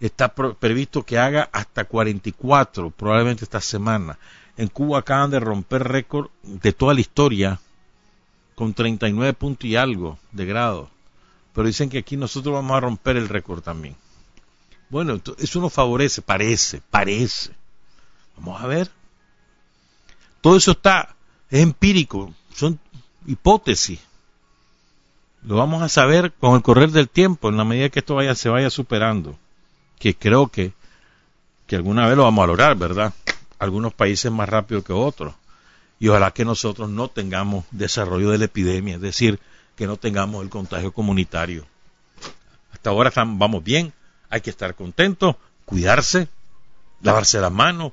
Está previsto que haga hasta 44 probablemente esta semana. En Cuba acaban de romper récord de toda la historia con 39 puntos y algo de grados. Pero dicen que aquí nosotros vamos a romper el récord también. Bueno, eso nos favorece, parece, parece. Vamos a ver. Todo eso está, es empírico, son hipótesis. Lo vamos a saber con el correr del tiempo, en la medida que esto vaya, se vaya superando. Que creo que, que alguna vez lo vamos a lograr, ¿verdad? Algunos países más rápido que otros. Y ojalá que nosotros no tengamos desarrollo de la epidemia, es decir, que no tengamos el contagio comunitario. Hasta ahora estamos, vamos bien, hay que estar contentos, cuidarse, lavarse las manos.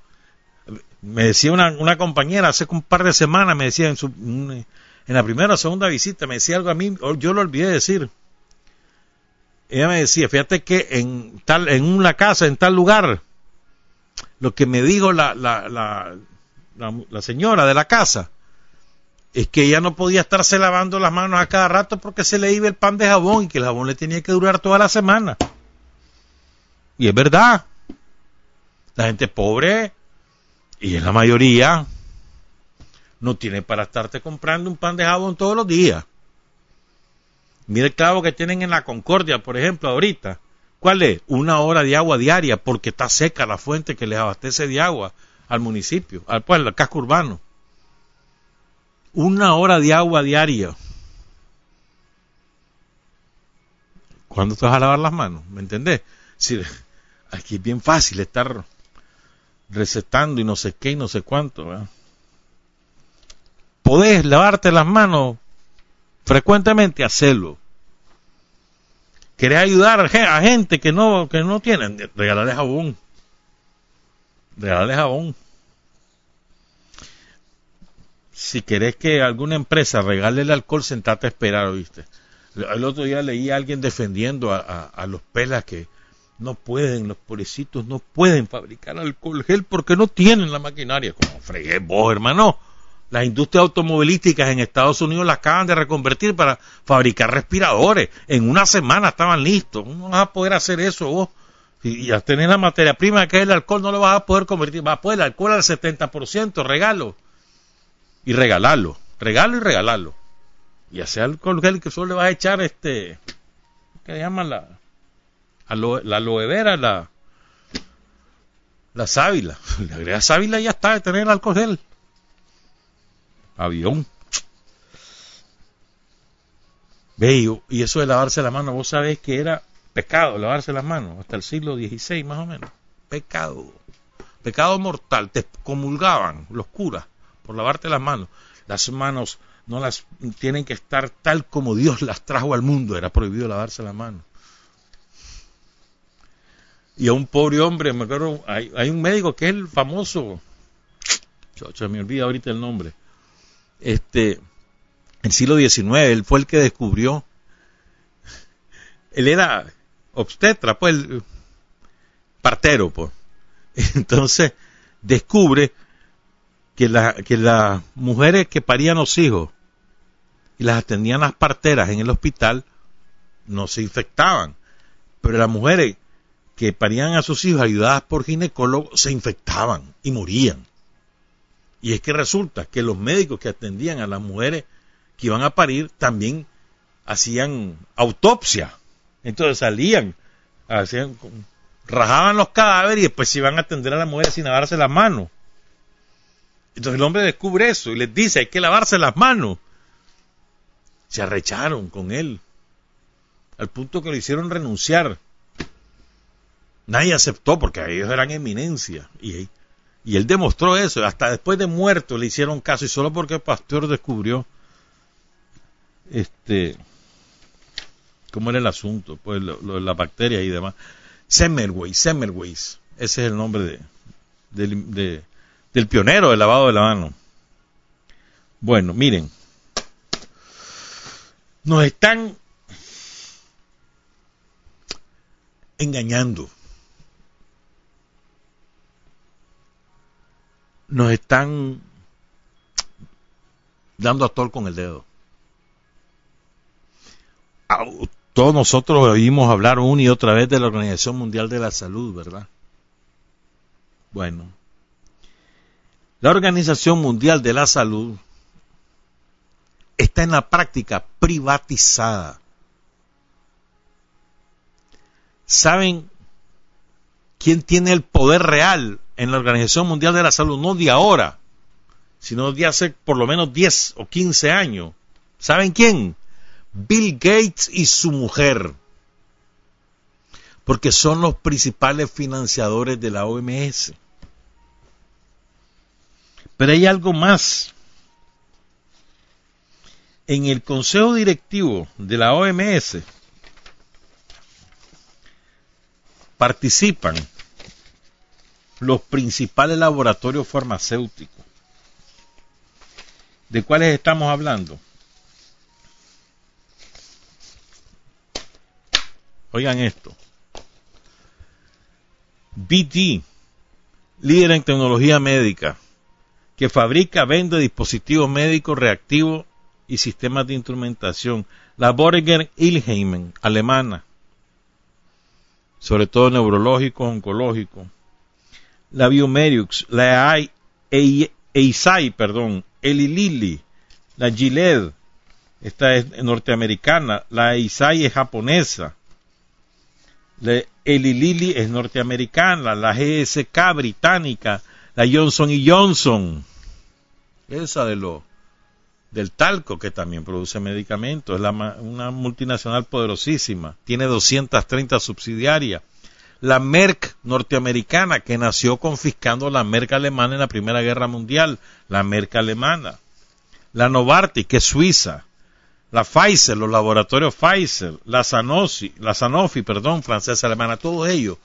Me decía una, una compañera hace un par de semanas, me decía en, su, en la primera o segunda visita, me decía algo a mí, yo lo olvidé decir. Ella me decía, fíjate que en tal, en una casa, en tal lugar, lo que me dijo la, la, la, la señora de la casa, es que ella no podía estarse lavando las manos a cada rato porque se le iba el pan de jabón y que el jabón le tenía que durar toda la semana. Y es verdad. La gente pobre, y es la mayoría, no tiene para estarte comprando un pan de jabón todos los días. Mira el clavo que tienen en la Concordia, por ejemplo, ahorita. ¿Cuál es? Una hora de agua diaria porque está seca la fuente que les abastece de agua al municipio, al pueblo, al casco urbano una hora de agua diaria. ¿Cuándo te vas a lavar las manos? ¿Me entendés? Si, aquí es bien fácil estar recetando y no sé qué y no sé cuánto. ¿verdad? Podés lavarte las manos frecuentemente, hacerlo. ¿Querés ayudar a gente que no, que no tienen? Regalarle jabón. Regalarle jabón si querés que alguna empresa regale el alcohol, sentate a esperar, ¿oíste? El otro día leí a alguien defendiendo a, los pelas que no pueden, los pobrecitos no pueden fabricar alcohol gel porque no tienen la maquinaria. Como fregué vos, hermano. Las industrias automovilísticas en Estados Unidos las acaban de reconvertir para fabricar respiradores. En una semana estaban listos. No vas a poder hacer eso vos. Y ya tenés la materia prima que es el alcohol, no lo vas a poder convertir. Vas a poder el alcohol al 70%, regalo y regalarlo. Regalo y regalarlo. Y hacer alcohol gel que solo le vas a echar este. ¿Qué llaman la. la aloe vera, la. La sábila. Le agregas sábila y ya está de tener alcohol gel. Avión. Bello. Y eso de lavarse la mano, vos sabés que era pecado lavarse las manos. Hasta el siglo XVI más o menos. Pecado. Pecado mortal. Te comulgaban los curas por lavarte las manos. Las manos no las tienen que estar tal como Dios las trajo al mundo. Era prohibido lavarse las manos. Y a un pobre hombre, me acuerdo, hay, un médico que es el famoso, se me olvida ahorita el nombre, este, el siglo XIX, él fue el que descubrió, él era obstetra, pues, partero, pues. Entonces, descubre que, que las mujeres que parían los hijos y las atendían las parteras en el hospital no se infectaban, pero las mujeres que parían a sus hijos ayudadas por ginecólogos se infectaban y morían. Y es que resulta que los médicos que atendían a las mujeres que iban a parir también hacían autopsia. Entonces salían, hacían, rajaban los cadáveres y después se iban a atender a las mujeres sin lavarse las manos. Entonces el hombre descubre eso y les dice, hay que lavarse las manos. Se arrecharon con él, al punto que lo hicieron renunciar. Nadie aceptó porque ellos eran eminencia. Y, y él demostró eso. Hasta después de muerto le hicieron caso y solo porque el pastor descubrió este cómo era el asunto, pues lo, de la bacteria y demás. Semmelweis, Semmelweis, ese es el nombre de, de del pionero del lavado de la mano. Bueno, miren, nos están engañando. Nos están dando a tol con el dedo. Todos nosotros oímos hablar una y otra vez de la Organización Mundial de la Salud, ¿verdad? Bueno, la Organización Mundial de la Salud está en la práctica privatizada. ¿Saben quién tiene el poder real en la Organización Mundial de la Salud? No de ahora, sino de hace por lo menos 10 o 15 años. ¿Saben quién? Bill Gates y su mujer. Porque son los principales financiadores de la OMS. Pero hay algo más. En el consejo directivo de la OMS participan los principales laboratorios farmacéuticos. ¿De cuáles estamos hablando? Oigan esto. BT, líder en tecnología médica, que fabrica, vende dispositivos médicos reactivos y sistemas de instrumentación. La Boehringer Ingelheim, alemana, sobre todo neurológico, oncológico. La Biomeriux, la EISAI, perdón, Eli Lilly, la Gilead, esta es norteamericana, la EISAI es japonesa, la Lilly es norteamericana, la GSK británica, la Johnson Johnson, esa de lo del talco que también produce medicamentos, es una multinacional poderosísima, tiene 230 subsidiarias. La Merck norteamericana que nació confiscando la Merck alemana en la Primera Guerra Mundial, la Merck alemana. La Novartis que es suiza, la Pfizer, los laboratorios Pfizer, la Sanofi, la Sanofi, perdón, francesa alemana, todos ellos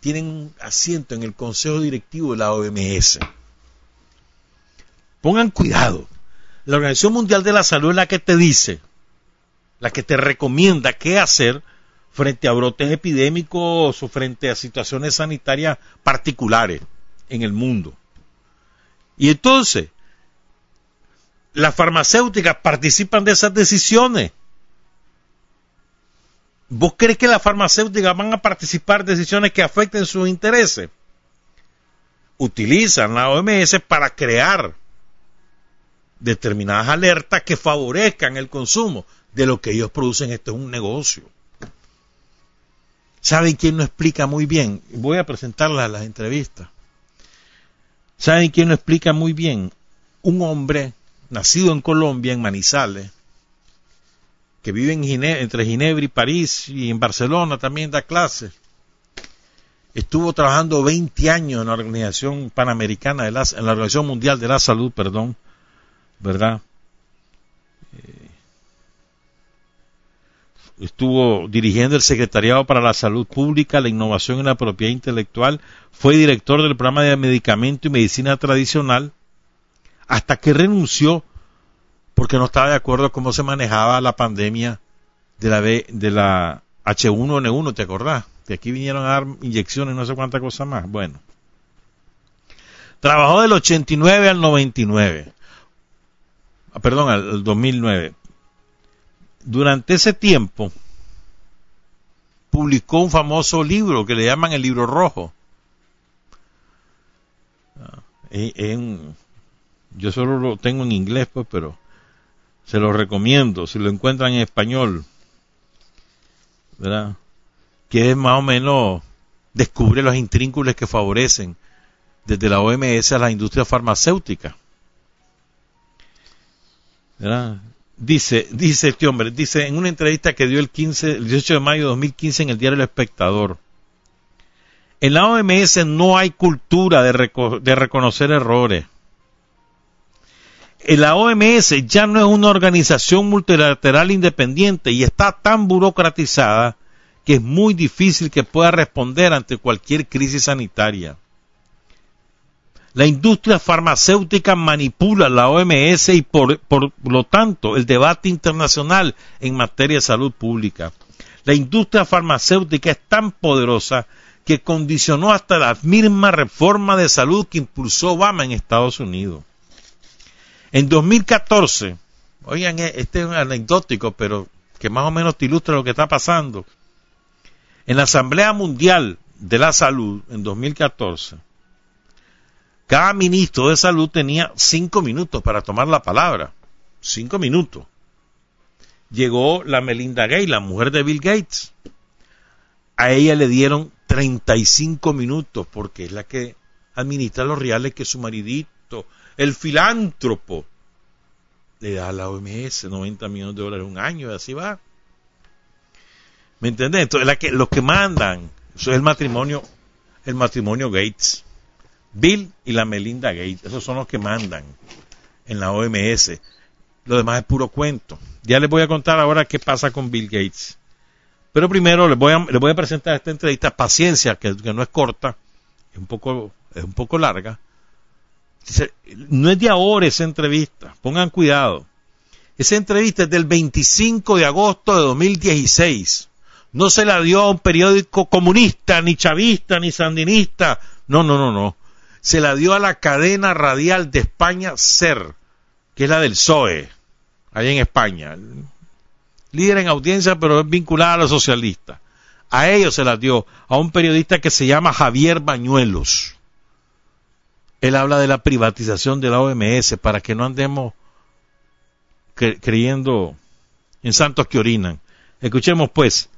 tienen asiento en el consejo directivo de la OMS. Pongan cuidado. La Organización Mundial de la Salud es la que te dice, la que te recomienda qué hacer frente a brotes epidémicos o frente a situaciones sanitarias particulares en el mundo. Y entonces, las farmacéuticas participan de esas decisiones. ¿Vos crees que las farmacéuticas van a participar de decisiones que afecten sus intereses? Utilizan la OMS para crear determinadas alertas que favorezcan el consumo de lo que ellos producen. Esto es un negocio. ¿Saben quién lo explica muy bien? Voy a presentarla a las entrevistas. ¿Saben quién lo explica muy bien? Un hombre nacido en Colombia, en Manizales, que vive en entre Ginebra y París y en Barcelona también da clases. Estuvo trabajando 20 años en la Organización Panamericana de la, en la Organización Mundial de la Salud, perdón, ¿verdad? Eh, estuvo dirigiendo el Secretariado para la Salud Pública, la Innovación y la Propiedad Intelectual, fue director del programa de medicamento y medicina tradicional, hasta que renunció porque no estaba de acuerdo cómo se manejaba la pandemia de la, de la H1N1, ¿te acordás? Que aquí vinieron a dar inyecciones, no sé cuántas cosas más. Bueno. Trabajó del 89 al 99. Ah, perdón, al 2009. Durante ese tiempo publicó un famoso libro que le llaman el libro rojo. Ah, yo solo lo tengo en inglés, pues, pero se lo recomiendo si lo encuentran en español, ¿verdad? Que es más o menos descubre los intrínculos que favorecen desde la OMS a la industria farmacéutica. Dice, dice este hombre, dice en una entrevista que dio el 15, el 18 de mayo de 2015 en el diario El Espectador. En la OMS no hay cultura de, de reconocer errores. En la OMS ya no es una organización multilateral independiente y está tan burocratizada que es muy difícil que pueda responder ante cualquier crisis sanitaria. La industria farmacéutica manipula la OMS y por, lo tanto el debate internacional en materia de salud pública. La industria farmacéutica es tan poderosa que condicionó hasta la misma reforma de salud que impulsó Obama en Estados Unidos. En 2014, oigan, eh, este es un anecdótico, pero que más o menos te ilustra lo que está pasando. En la Asamblea Mundial de la Salud, en 2014, cada ministro de salud tenía cinco minutos para tomar la palabra. Cinco minutos. Llegó la Melinda Gates, la mujer de Bill Gates. A ella le dieron 35 minutos porque es la que administra los reales que su maridito, el filántropo, le da a la OMS 90 millones de dólares un año y así va. ¿Me entendés? Entonces, que, los que mandan, eso es el matrimonio, el matrimonio Gates. Bill y la Melinda Gates, esos son los que mandan en la OMS. Lo demás es puro cuento. Ya les voy a contar ahora qué pasa con Bill Gates. Pero primero les voy a, les voy a presentar esta entrevista, paciencia, que, no es corta, es un poco, es un poco larga. No es de ahora esa entrevista, pongan cuidado. Esa entrevista es del 25 de agosto de 2016. No se la dio a un periódico comunista, ni chavista, ni sandinista. No, no, no, no. Se la dio a la cadena radial de España SER, que es la del PSOE, ahí en España líder en audiencia, pero es vinculada a los socialistas. A ellos se las dio, a un periodista que se llama Javier Bañuelos. Él habla de la privatización de la OMS para que no andemos creyendo en santos que orinan. Escuchemos pues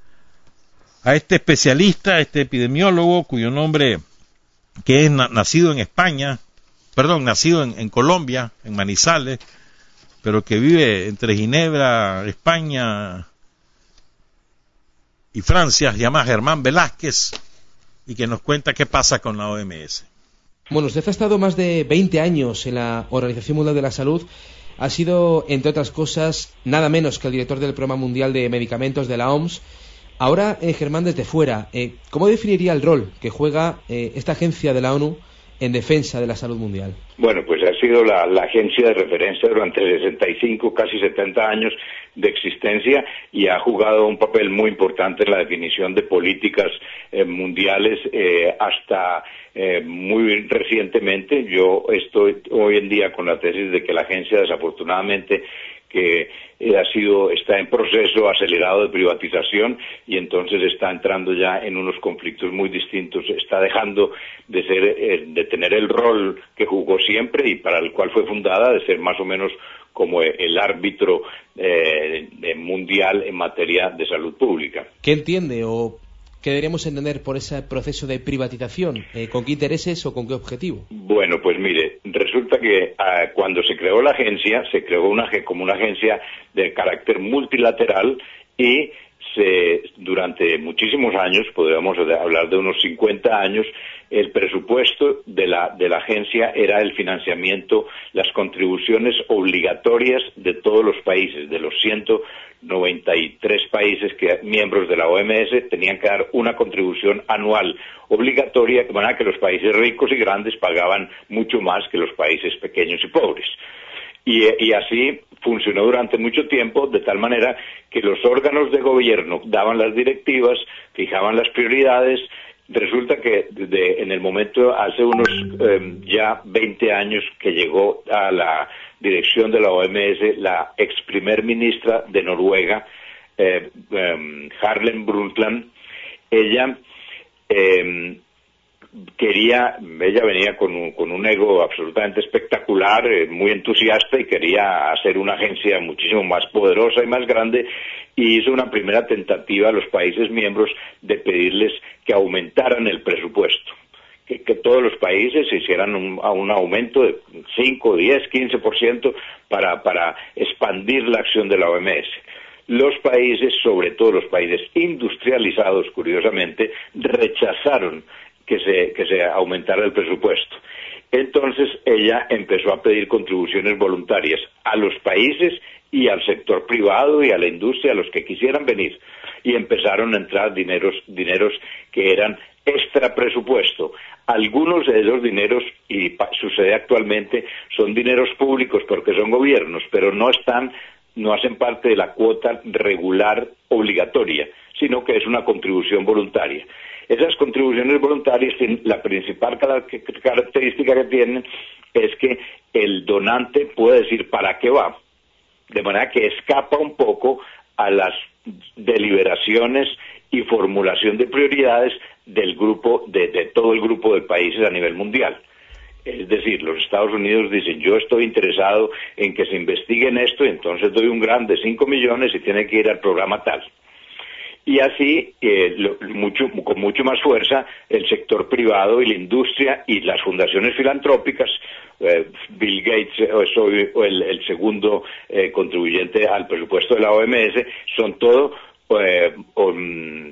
a este especialista, este epidemiólogo, cuyo nombre, que es nacido en España, perdón, nacido en Colombia, en Manizales, pero que vive entre Ginebra, España y Francia, se llama Germán Velázquez, y que nos cuenta qué pasa con la OMS. Bueno, usted ha estado más de 20 años en la Organización Mundial de la Salud. Ha sido, entre otras cosas, nada menos que el director del Programa Mundial de Medicamentos de la OMS. Ahora, eh, Germán, desde fuera, eh, ¿cómo definiría el rol que juega eh, esta agencia de la ONU en defensa de la salud mundial? Bueno, pues ha sido la, agencia de referencia durante 65, casi 70 años de existencia y ha jugado un papel muy importante en la definición de políticas eh, mundiales eh, hasta eh, muy recientemente. Yo estoy hoy en día con la tesis de que la agencia desafortunadamente que eh, ha sido, está en proceso acelerado de privatización y entonces está entrando ya en unos conflictos muy distintos, está dejando de ser, eh, de tener el rol que jugó siempre y para el cual fue fundada, de ser más o menos como el árbitro eh, mundial en materia de salud pública. ¿Qué entiende o ¿Qué deberíamos entender por ese proceso de privatización? Eh, ¿Con qué intereses o con qué objetivo? Bueno, pues mire, que ah, cuando se creó la agencia, se creó una, como una agencia de carácter multilateral y durante muchísimos años, podríamos hablar de unos 50 años, el presupuesto de la, de la agencia era el financiamiento, las contribuciones obligatorias de todos los países, de los 100 93 países que, miembros de la OMS tenían que dar una contribución anual obligatoria, de manera que los países ricos y grandes pagaban mucho más que los países pequeños y pobres. Y, así funcionó durante mucho tiempo, de tal manera que los órganos de gobierno daban las directivas, fijaban las prioridades. Resulta que en el momento, hace unos eh, ya 20 años que llegó a la dirección de la OMS la ex primer ministra de Noruega, eh, em, Harlem Brundtland. Ella em, quería, ella venía con un, con un ego absolutamente espectacular, eh, muy entusiasta y quería hacer una agencia muchísimo más poderosa y más grande y hizo una primera tentativa a los países miembros de pedirles que aumentaran el presupuesto que, todos los países hicieran un, un aumento de 5, 10, 15% para, para expandir la acción de la OMS. Los países, sobre todo los países industrializados, curiosamente, rechazaron que se, que se aumentara el presupuesto. Entonces ella empezó a pedir contribuciones voluntarias a los países y al sector privado y a la industria, a los que quisieran venir. Y empezaron a entrar dineros, dineros que eran extra presupuesto. Algunos de esos dineros, y sucede actualmente, son dineros públicos porque son gobiernos, pero no están no hacen parte de la cuota regular obligatoria, sino que es una contribución voluntaria. Esas contribuciones voluntarias, la principal característica que tienen es que el donante puede decir para qué va, de manera que escapa un poco a las deliberaciones y formulación de prioridades del grupo, de, todo el grupo de países a nivel mundial. Es decir, los Estados Unidos dicen, yo estoy interesado en que se investigue en esto, entonces doy un gran de 5 millones y tiene que ir al programa tal. Y así, eh, con mucho más fuerza, el sector privado y la industria y las fundaciones filantrópicas, eh, Bill Gates soy el, el, segundo eh, contribuyente al presupuesto de la OMS, son todo eh,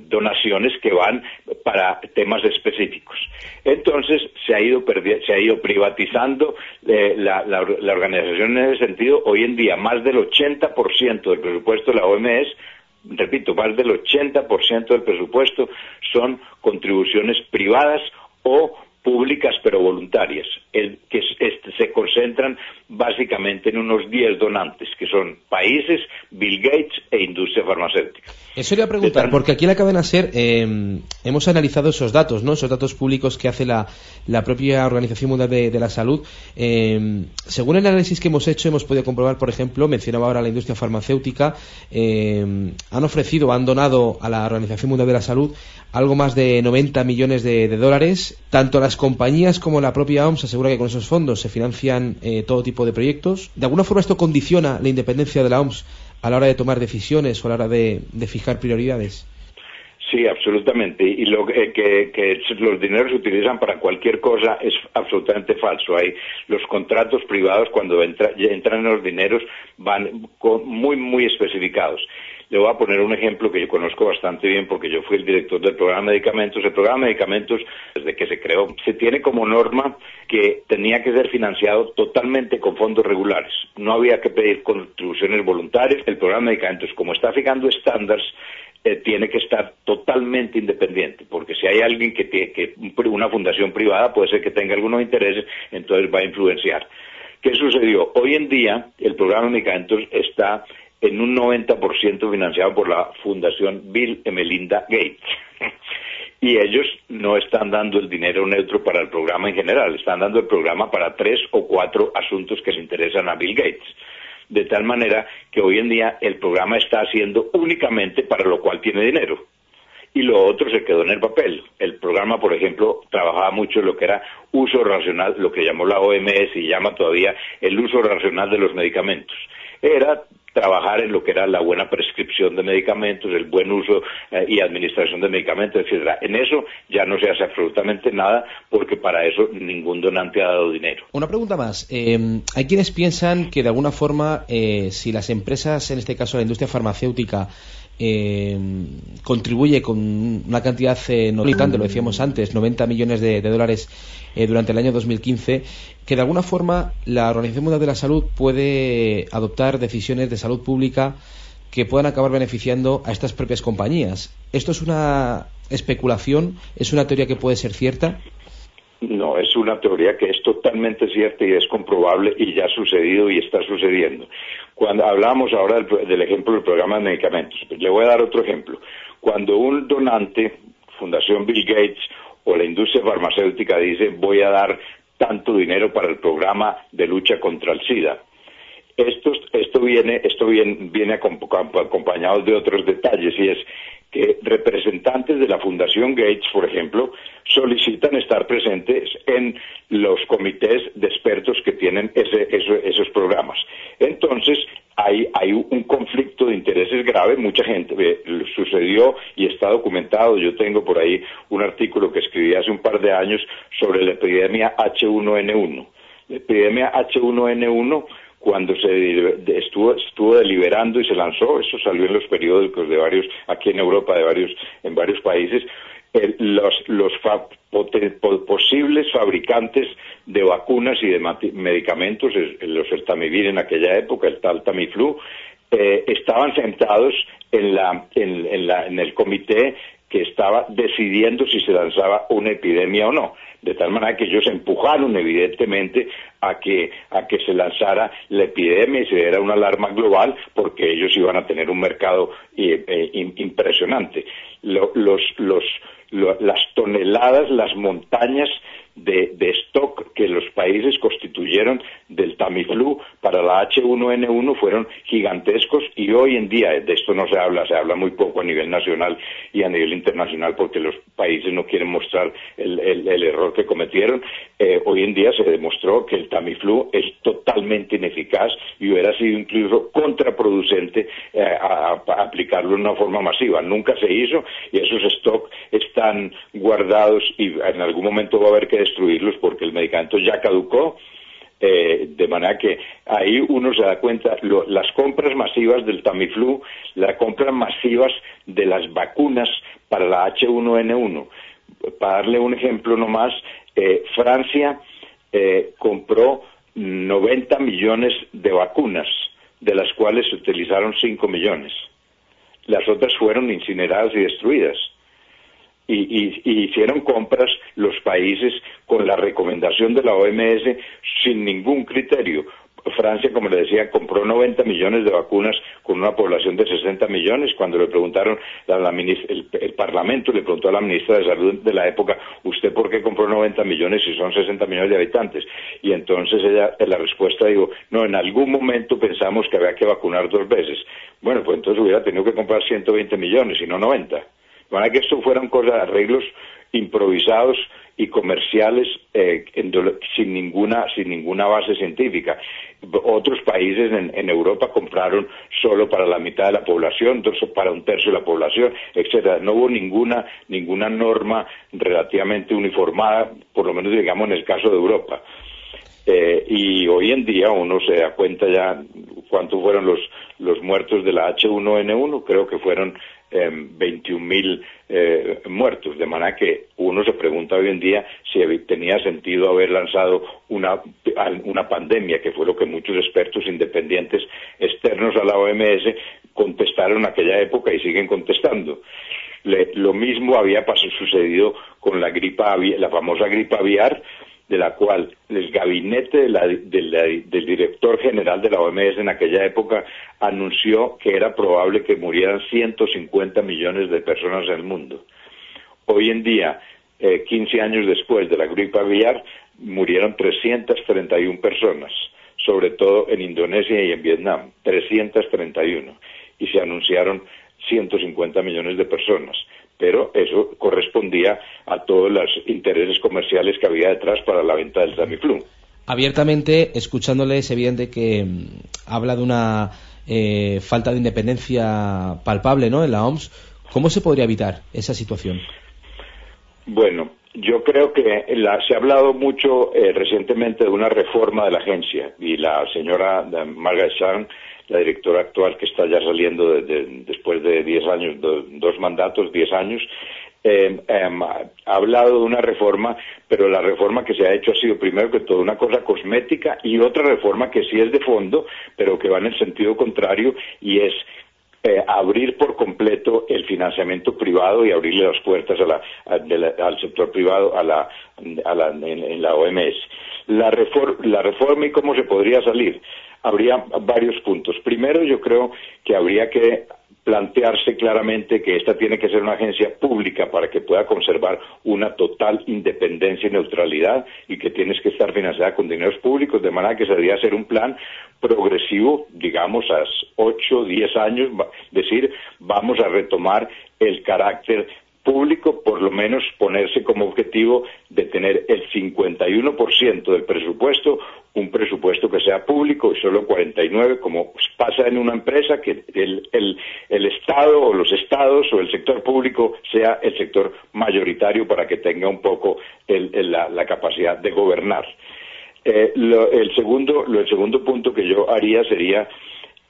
donaciones que van para temas específicos. Entonces se ha ido, se ha ido privatizando eh, la, la, organización en ese sentido. Hoy en día más del 80% del presupuesto de la OMS repito, más del 80% del presupuesto son contribuciones privadas o públicas pero voluntarias, el, que se concentran básicamente en unos 10 donantes, que son países, Bill Gates e industria farmacéutica. Eso le a preguntar, porque aquí en la cadena SER eh, hemos analizado esos datos, ¿no? esos datos públicos que hace la, propia Organización Mundial de, la Salud. Eh, según el análisis que hemos hecho, hemos podido comprobar, por ejemplo, mencionaba ahora la industria farmacéutica, eh, han ofrecido, han donado a la Organización Mundial de la Salud algo más de 90 millones de, dólares. Tanto las compañías como la propia OMS asegura que con esos fondos se financian todo tipo de proyectos. ¿De alguna forma esto condiciona la independencia de la OMS a la hora de tomar decisiones o a la hora de, fijar prioridades? Sí, absolutamente. Y lo que, los dineros se utilizan para cualquier cosa es absolutamente falso. Hay los contratos privados cuando entran los dineros van muy muy especificados. Le voy a poner un ejemplo que yo conozco bastante bien porque yo fui el director del programa de medicamentos. El programa de medicamentos, desde que se creó, se tiene como norma que tenía que ser financiado totalmente con fondos regulares. No había que pedir contribuciones voluntarias. El programa de medicamentos, como está fijando estándares, eh, tiene que estar totalmente independiente, porque si hay alguien que tiene que una fundación privada puede ser que tenga algunos intereses, entonces va a influenciar. ¿Qué sucedió? Hoy en día el programa de medicamentos está en un 90% financiado por la Fundación Bill y Melinda Gates. y ellos no están dando el dinero neutro para el programa en general, están dando el programa para tres o cuatro asuntos que se interesan a Bill Gates. De tal manera que hoy en día el programa está haciendo únicamente para lo cual tiene dinero. Y lo otro se quedó en el papel. El programa, por ejemplo, trabajaba mucho en lo que era uso racional, lo que llamó la OMS y llama todavía el uso racional de los medicamentos. Era trabajar en lo que era la buena prescripción de medicamentos, el buen uso eh, y administración de medicamentos, etcétera. En eso ya no se hace absolutamente nada porque para eso ningún donante ha dado dinero. Una pregunta más. Eh, hay quienes piensan que de alguna forma eh, si las empresas, en este caso la industria farmacéutica, contribuye con una cantidad no limitante, lo decíamos antes, 90 millones de dólares durante el año 2015, que de alguna forma la Organización Mundial de la Salud puede adoptar decisiones de salud pública que puedan acabar beneficiando a estas propias compañías. ¿Esto es una especulación? ¿Es una teoría que puede ser cierta? No, es una teoría que es totalmente cierta y es comprobable y ya ha sucedido y está sucediendo. Cuando hablamos ahora del, ejemplo del programa de medicamentos, pues le voy a dar otro ejemplo. Cuando un donante, Fundación Bill Gates o la industria farmacéutica dice voy a dar tanto dinero para el programa de lucha contra el SIDA. Esto, esto viene, esto viene, viene acompañado de otros detalles y es que representantes de la Fundación Gates, por ejemplo, solicitan estar presentes en los comités de expertos que tienen esos programas. Entonces, hay, hay, un conflicto de intereses grave, mucha gente sucedió y está documentado. Yo tengo por ahí un artículo que escribí hace un par de años sobre la epidemia H1N1. La epidemia H1N1 cuando se estuvo, estuvo deliberando y se lanzó, eso salió en los periódicos de varios, aquí en Europa, de varios, en varios países, los, los posibles fabricantes de vacunas y de medicamentos, los el Tamivir en aquella época, el tal Tamiflu, eh, estaban sentados en, la, en, la, en el comité que estaba decidiendo si se lanzaba una epidemia o no. de tal manera que ellos empujaron evidentemente a que, a que se lanzara la epidemia y se diera una alarma global porque ellos iban a tener un mercado eh, eh, impresionante. los, las toneladas, las montañas de, stock que los países constituyeron del Tamiflu para la H1N1 fueron gigantescos y hoy en día de esto no se habla, se habla muy poco a nivel nacional y a nivel internacional porque los países no quieren mostrar el, error que cometieron. Eh, hoy en día se demostró que el Tamiflu es totalmente ineficaz y hubiera sido incluso contraproducente eh, aplicarlo de una forma masiva. Nunca se hizo y esos stock están guardados y en algún momento va a haber que destruirlos porque el medicamento ya caducó. Eh, de manera que ahí uno se da cuenta, las compras masivas del Tamiflu, las compras masivas de las vacunas para la H1N1. Para darle un ejemplo nomás, eh, Francia eh, compró 90 millones de vacunas, de las cuales se utilizaron 5 millones. Las otras fueron incineradas y destruidas y, hicieron compras los países con la recomendación de la OMS sin ningún criterio. Francia, como le decía, compró 90 millones de vacunas con una población de 60 millones. Cuando le preguntaron, el, Parlamento le preguntó a la ministra de Salud de la época, ¿usted por qué compró 90 millones si son 60 millones de habitantes? Y entonces ella, en la respuesta dijo, no, en algún momento pensamos que había que vacunar dos veces. Bueno, pues entonces hubiera tenido que comprar 120 millones y no 90 para que esto fueran cosas, arreglos improvisados y comerciales eh, sin, ninguna, sin ninguna base científica. Otros países en, Europa compraron solo para la mitad de la población, para un tercio de la población, etcétera. No hubo ninguna, ninguna norma relativamente uniformada, por lo menos digamos en el caso de Europa. Eh, y hoy en día uno se da cuenta ya cuántos fueron los, los muertos de la H1N1, creo que fueron 21.000 eh, muertos, de manera que uno se pregunta hoy en día si tenía sentido haber lanzado una, una pandemia, que fue lo que muchos expertos independientes externos a la OMS contestaron en aquella época y siguen contestando. lo mismo había sucedido con la gripa, la famosa gripa aviar, de la cual el gabinete del director general de la OMS en aquella época anunció que era probable que murieran 150 millones de personas en el mundo. Hoy en día, 15 eh, años después de la gripe aviar, murieron 331 personas, sobre todo en Indonesia y en Vietnam, 331, y se anunciaron 150 millones de personas pero eso correspondía a todos los intereses comerciales que había detrás para la venta del Tamiflu. Abiertamente, escuchándole, es evidente que mm, habla de una eh, falta de independencia palpable ¿no? en la OMS. ¿Cómo se podría evitar esa situación? Bueno, yo creo que se ha hablado mucho eh, recientemente de una reforma de la agencia y la señora Margaret Chan la directora actual que está ya saliendo después de 10 años, dos mandatos, 10 años, em, ha hablado de una reforma, pero la reforma que se ha hecho ha sido primero que todo una cosa cosmética y otra reforma que sí es de fondo, pero que va en el sentido contrario y es eh, abrir por completo el financiamiento privado y abrirle las puertas al sector privado a la, en, la OMS. La, la reforma y cómo se podría salir habría varios puntos. Primero, yo creo que habría que plantearse claramente que esta tiene que ser una agencia pública para que pueda conservar una total independencia y neutralidad y que tienes que estar financiada con dineros públicos, de manera que se debería hacer un plan progresivo, digamos, a 8, 10 años, decir, vamos a retomar el carácter público, por lo menos ponerse como objetivo de tener el 51% del presupuesto, un presupuesto que sea público y solo 49, como pasa en una empresa, que el, el, Estado o los Estados o el sector público sea el sector mayoritario para que tenga un poco la, capacidad de gobernar. Eh, el, segundo, el segundo punto que yo haría sería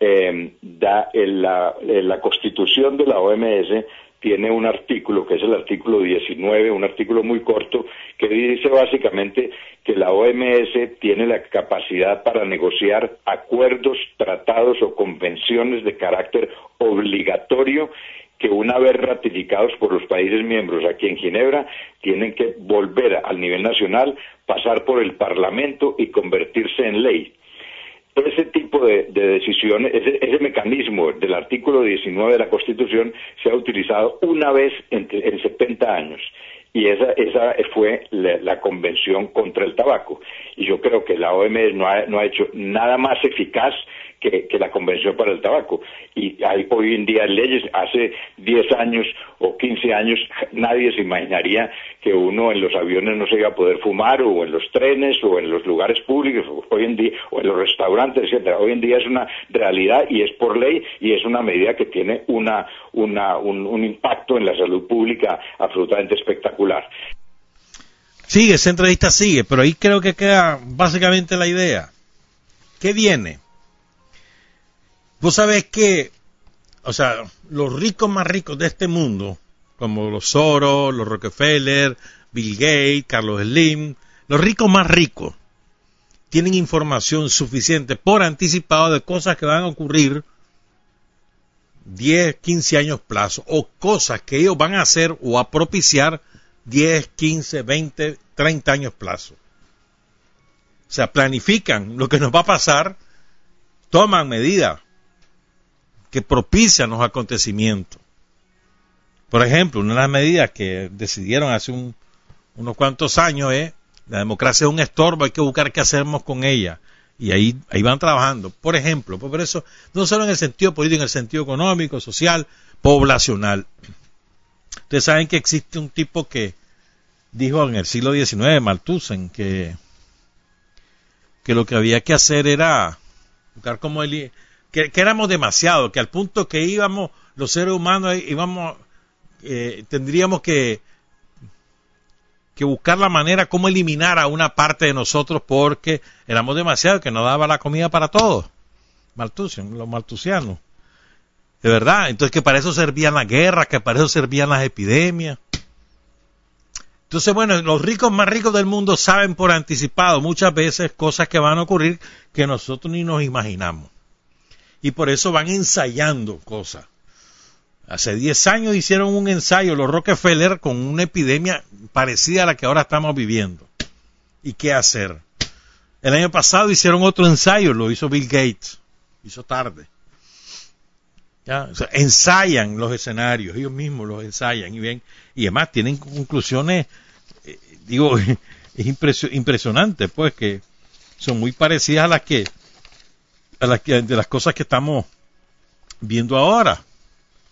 eh, da, la, la constitución de la OMS tiene un artículo, que es el artículo 19, un artículo muy corto, que dice básicamente que la OMS tiene la capacidad para negociar acuerdos, tratados o convenciones de carácter obligatorio que una vez ratificados por los países miembros aquí en Ginebra, tienen que volver al nivel nacional, pasar por el Parlamento y convertirse en ley ese tipo de, decisiones, ese, mecanismo del artículo 19 de la Constitución se ha utilizado una vez en, en 70 años y esa, esa fue la, convención contra el tabaco. Y yo creo que la OMS no ha, no ha hecho nada más eficaz que, la Convención para el Tabaco. Y hay hoy en día leyes, hace 10 años o 15 años nadie se imaginaría que uno en los aviones no se iba a poder fumar o en los trenes o en los lugares públicos, hoy en día, o en los restaurantes, etcétera. Hoy en día es una realidad y es por ley y es una medida que tiene una, una, un, un impacto en la salud pública absolutamente espectacular. Sigue, esa entrevista sigue, pero ahí creo que queda básicamente la idea. ¿Qué viene? Vos sabés que, o sea, los ricos más ricos de este mundo, como los Soros, los Rockefeller, Bill Gates, Carlos Slim, los ricos más ricos, tienen información suficiente por anticipado de cosas que van a ocurrir 10, 15 años plazo, o cosas que ellos van a hacer o a propiciar 10, 15, 20, 30 años plazo. O sea, planifican lo que nos va a pasar, toman medidas que propician los acontecimientos. Por ejemplo, una de las medidas que decidieron hace unos cuantos años es la democracia es un estorbo, hay que buscar qué hacemos con ella. Y ahí, ahí van trabajando. Por ejemplo, por eso, no solo en el sentido político, en el sentido económico, social, poblacional. Ustedes saben que existe un tipo que dijo en el siglo XIX, Malthussen, que, que lo que había que hacer era buscar cómo que, éramos demasiado, que al punto que íbamos, los seres humanos íbamos, eh, tendríamos que, que buscar la manera cómo eliminar a una parte de nosotros porque éramos demasiado, que no daba la comida para todos. Maltusian, los maltusianos. De verdad, entonces que para eso servían las guerras, que para eso servían las epidemias. Entonces, bueno, los ricos más ricos del mundo saben por anticipado muchas veces cosas que van a ocurrir que nosotros ni nos imaginamos y por eso van ensayando cosas. Hace 10 años hicieron un ensayo los Rockefeller con una epidemia parecida a la que ahora estamos viviendo. ¿Y qué hacer? El año pasado hicieron otro ensayo, lo hizo Bill Gates, hizo tarde. ¿Ya? ensayan los escenarios, ellos mismos los ensayan y ven, y además tienen conclusiones, eh, digo, es impresionante, pues que son muy parecidas a las que de las cosas que estamos viendo ahora.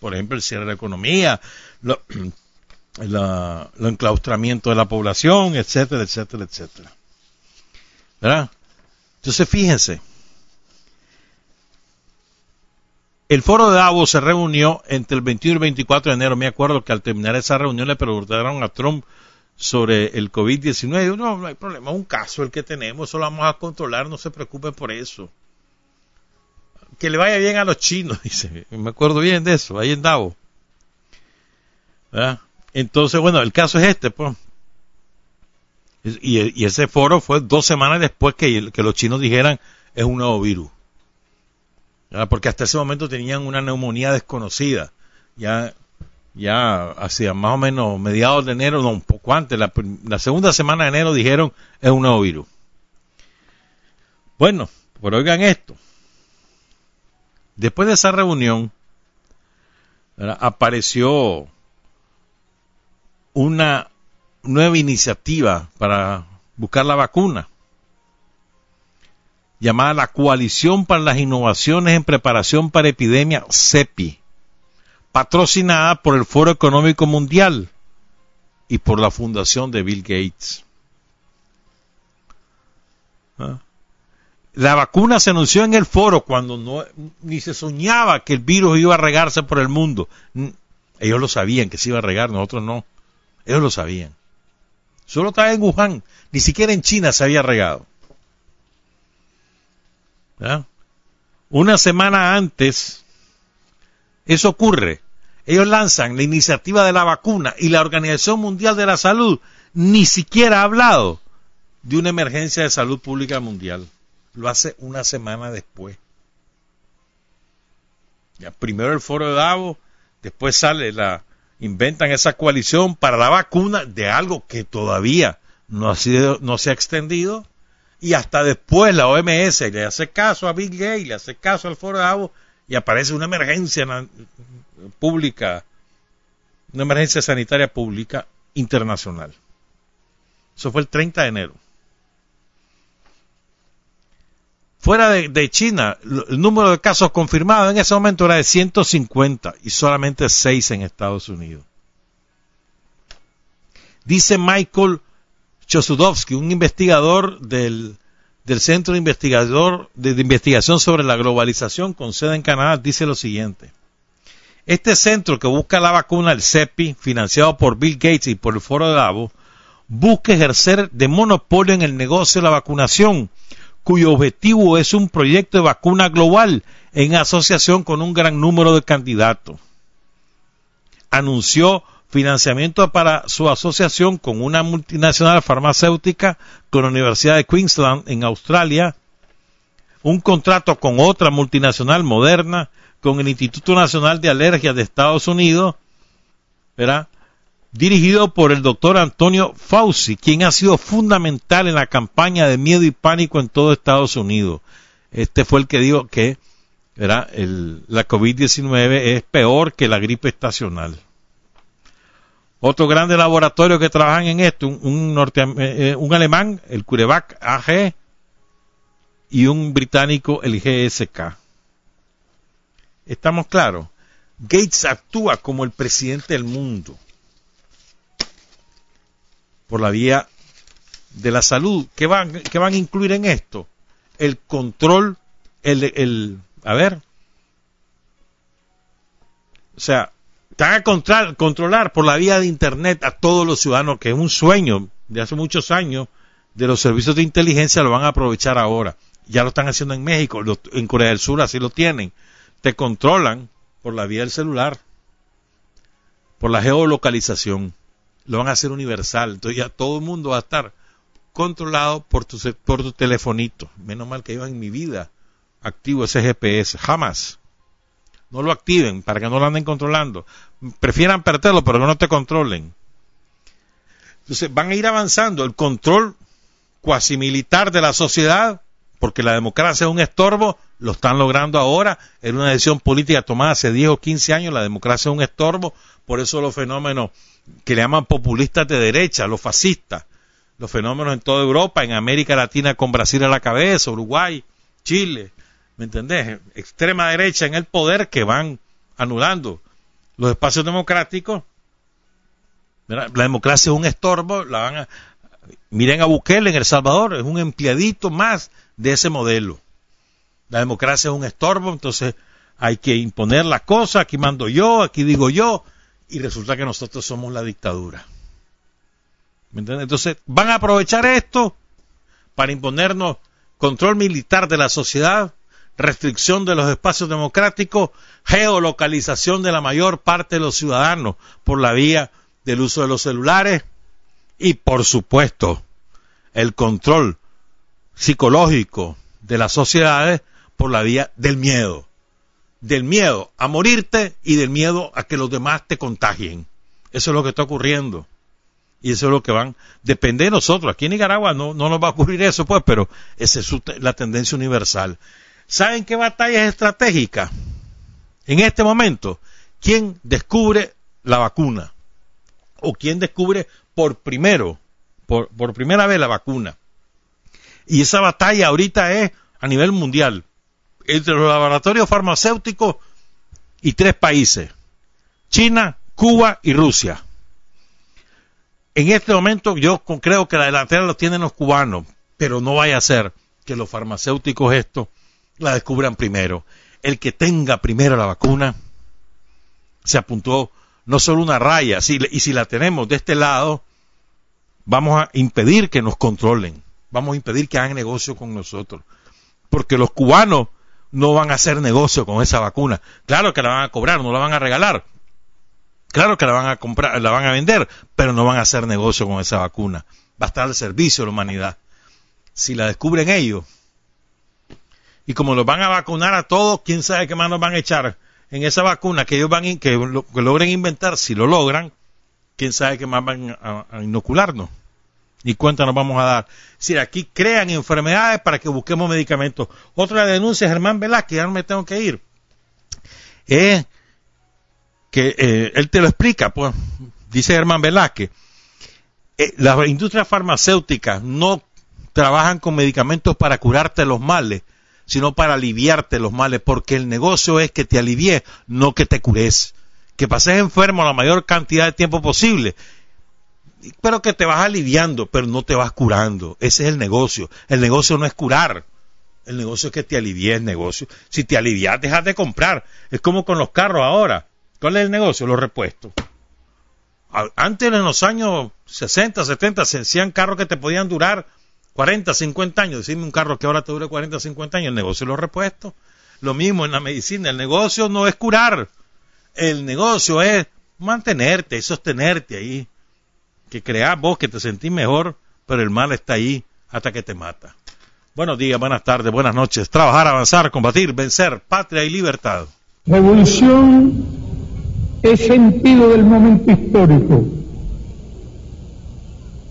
Por ejemplo, el cierre de la economía, lo, el enclaustramiento de la población, etcétera, etcétera, etcétera. ¿Verdad? Entonces, fíjense. El foro de Davos se reunió entre el 21 y el 24 de enero. Me acuerdo que al terminar esa reunión le preguntaron a Trump sobre el COVID-19. No, no hay problema, un caso el que tenemos, eso lo vamos a controlar, no se preocupen por eso que le vaya bien a los chinos, dice. Me acuerdo bien de eso, ahí en Davos. Entonces, bueno, el caso es este, pues. Y, ese foro fue dos semanas después que, los chinos dijeran es un nuevo virus. Porque hasta ese momento tenían una neumonía desconocida. Ya, ya hacia más o menos mediados de enero, no, un poco antes, la, la segunda semana de enero dijeron es un nuevo virus. Bueno, pero oigan esto. Después de esa reunión, apareció una nueva iniciativa para buscar la vacuna, llamada la Coalición para las Innovaciones en Preparación para Epidemia, CEPI, patrocinada por el Foro Económico Mundial y por la Fundación de Bill Gates. ¿Ah? La vacuna se anunció en el foro cuando no, ni se soñaba que el virus iba a regarse por el mundo. Ellos lo sabían que se iba a regar, nosotros no. Ellos lo sabían. Solo estaba en Wuhan, ni siquiera en China se había regado. Una semana antes, eso ocurre. Ellos lanzan la iniciativa de la vacuna y la Organización Mundial de la Salud ni siquiera ha hablado de una emergencia de salud pública mundial lo hace una semana después. Primero el foro de Davos, Después sale la, inventan esa coalición para la vacuna de algo que todavía no ha sido, no se ha extendido. Y hasta después la OMS le hace caso a Bill Gates, le hace caso al Foro Davos y aparece una emergencia pública, una emergencia sanitaria pública internacional. Eso fue el 30 de enero. Fuera de, China, el número de casos confirmados en ese momento era de 150 y solamente 6 en Estados Unidos. Dice Michael Chosudovsky, un investigador del, Centro de, Investigador, de, de Investigación sobre la Globalización con sede en Canadá, dice lo siguiente. Este centro que busca la vacuna, el CEPI, financiado por Bill Gates y por el Foro de Davos, busca ejercer de monopolio en el negocio de la vacunación cuyo objetivo es un proyecto de vacuna global en asociación con un gran número de candidatos. Anunció financiamiento para su asociación con una multinacional farmacéutica con la Universidad de Queensland en Australia, un contrato con otra multinacional moderna, con el Instituto Nacional de Alergias de Estados Unidos, ¿verdad? Dirigido por el doctor Antonio Fauci, quien ha sido fundamental en la campaña de miedo y pánico en todo Estados Unidos. Este fue el que dijo que la COVID-19 es peor que la gripe estacional. Otro grande laboratorio que trabajan en esto, un, norte, eh, eh, un alemán, el CureVac AG, y un británico, el GSK. ¿Estamos claros? Gates actúa como el presidente del mundo por la vía de la salud. ¿Qué van, qué van a incluir en esto? El control, el, el a ver, o sea, están a controlar, controlar por la vía de Internet a todos los ciudadanos, que es un sueño de hace muchos años de los servicios de inteligencia, lo van a aprovechar ahora. Ya lo están haciendo en México, en Corea del Sur así lo tienen. Te controlan por la vía del celular, por la geolocalización lo van a hacer universal. Entonces ya todo el mundo va a estar controlado por tu, por tu telefonito. Menos mal que yo en mi vida activo ese GPS. Jamás. No lo activen para que no lo anden controlando. Prefieran perderlo, pero no te controlen. Entonces van a ir avanzando. El control cuasi militar de la sociedad, porque la democracia es un estorbo, lo están logrando ahora. Era una decisión política tomada hace 10 o 15 años. La democracia es un estorbo. Por eso los fenómenos que le llaman populistas de derecha, los fascistas, los fenómenos en toda Europa, en América Latina con Brasil a la cabeza, Uruguay, Chile, ¿me entendés? Extrema derecha en el poder que van anulando los espacios democráticos. La democracia es un estorbo, la van a, miren a Bukele en El Salvador, es un empleadito más de ese modelo. La democracia es un estorbo, entonces hay que imponer la cosa, aquí mando yo, aquí digo yo, y resulta que nosotros somos la dictadura. ¿Me Entonces, van a aprovechar esto para imponernos control militar de la sociedad, restricción de los espacios democráticos, geolocalización de la mayor parte de los ciudadanos por la vía del uso de los celulares y, por supuesto, el control psicológico de las sociedades por la vía del miedo del miedo a morirte y del miedo a que los demás te contagien. Eso es lo que está ocurriendo. Y eso es lo que van, depende de nosotros. Aquí en Nicaragua no, no nos va a ocurrir eso, pues, pero esa es la tendencia universal. ¿Saben qué batalla es estratégica? En este momento, ¿quién descubre la vacuna? ¿O quién descubre por primero, por, por primera vez la vacuna? Y esa batalla ahorita es a nivel mundial entre los laboratorios farmacéuticos y tres países, China, Cuba y Rusia. En este momento yo creo que la delantera lo tienen los cubanos, pero no vaya a ser que los farmacéuticos esto la descubran primero. El que tenga primero la vacuna se apuntó no solo una raya, y si la tenemos de este lado, vamos a impedir que nos controlen, vamos a impedir que hagan negocio con nosotros, porque los cubanos no van a hacer negocio con esa vacuna. Claro que la van a cobrar, no la van a regalar. Claro que la van a comprar, la van a vender, pero no van a hacer negocio con esa vacuna. Va a estar al servicio de la humanidad. Si la descubren ellos, y como los van a vacunar a todos, quién sabe qué más nos van a echar en esa vacuna que ellos van que, lo- que logren inventar, si lo logran, quién sabe qué más van a inocularnos. Ni cuenta nos vamos a dar. Es decir, aquí crean enfermedades para que busquemos medicamentos. Otra denuncia, Germán Velázquez, ya no me tengo que ir. Es que eh, él te lo explica, pues, dice Germán Velázquez. eh, las industrias farmacéuticas no trabajan con medicamentos para curarte los males, sino para aliviarte los males, porque el negocio es que te alivie, no que te cures. Que pases enfermo la mayor cantidad de tiempo posible, pero que te vas aliviando, pero no te vas curando. Ese es el negocio. El negocio no es curar. El negocio es que te alivie el negocio. Si te alivias, dejas de comprar. Es como con los carros ahora. ¿Cuál es el negocio? Los repuestos. Antes, en los años 60, 70, se hacían carros que te podían durar 40, 50 años. Decime un carro que ahora te dure 40, 50 años. El negocio es los repuestos. Lo mismo en la medicina. El negocio no es curar. El negocio es mantenerte y sostenerte ahí. Que creas vos que te sentís mejor, pero el mal está ahí hasta que te mata. Buenos días, buenas tardes, buenas noches. Trabajar, avanzar, combatir, vencer, patria y libertad. Revolución es sentido del momento histórico.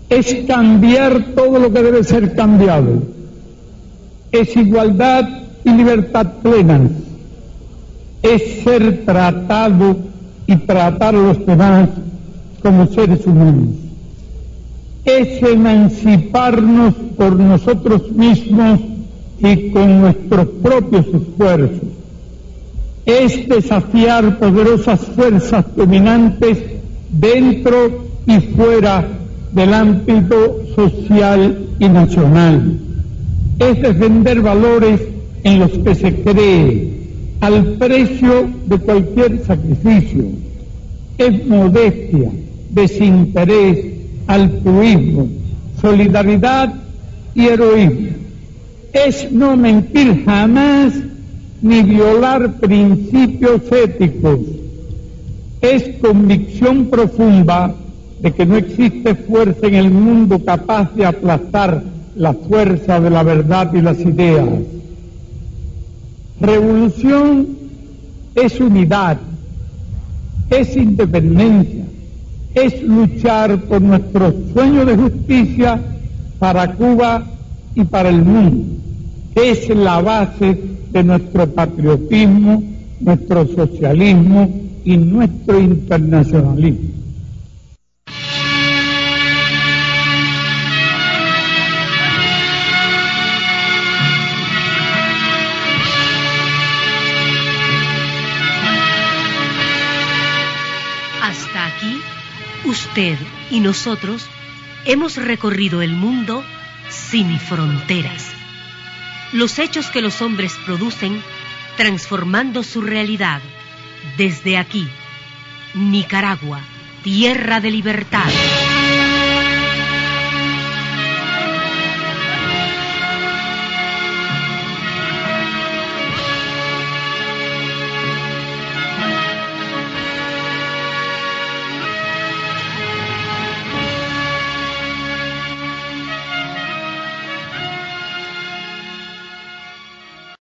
Es cambiar todo lo que debe ser cambiado. Es igualdad y libertad plenas. Es ser tratado y tratar a los demás como seres humanos. Es emanciparnos por nosotros mismos y con nuestros propios esfuerzos es desafiar poderosas fuerzas dominantes dentro y fuera del ámbito social y nacional. Es defender valores en los que se cree al precio de cualquier sacrificio. Es modestia, desinterés, altruismo, solidaridad y heroísmo. Es no mentir jamás ni violar principios éticos. Es convicción profunda de que no existe fuerza en el mundo capaz de aplastar la fuerza de la verdad y las ideas. Revolución es unidad, es independencia, es luchar por nuestro sueño de justicia para Cuba y para el mundo es la base de nuestro patriotismo, nuestro socialismo y nuestro internacionalismo. Usted y nosotros hemos recorrido el mundo sin fronteras. Los hechos que los hombres producen transformando su realidad. Desde aquí, Nicaragua, tierra de libertad.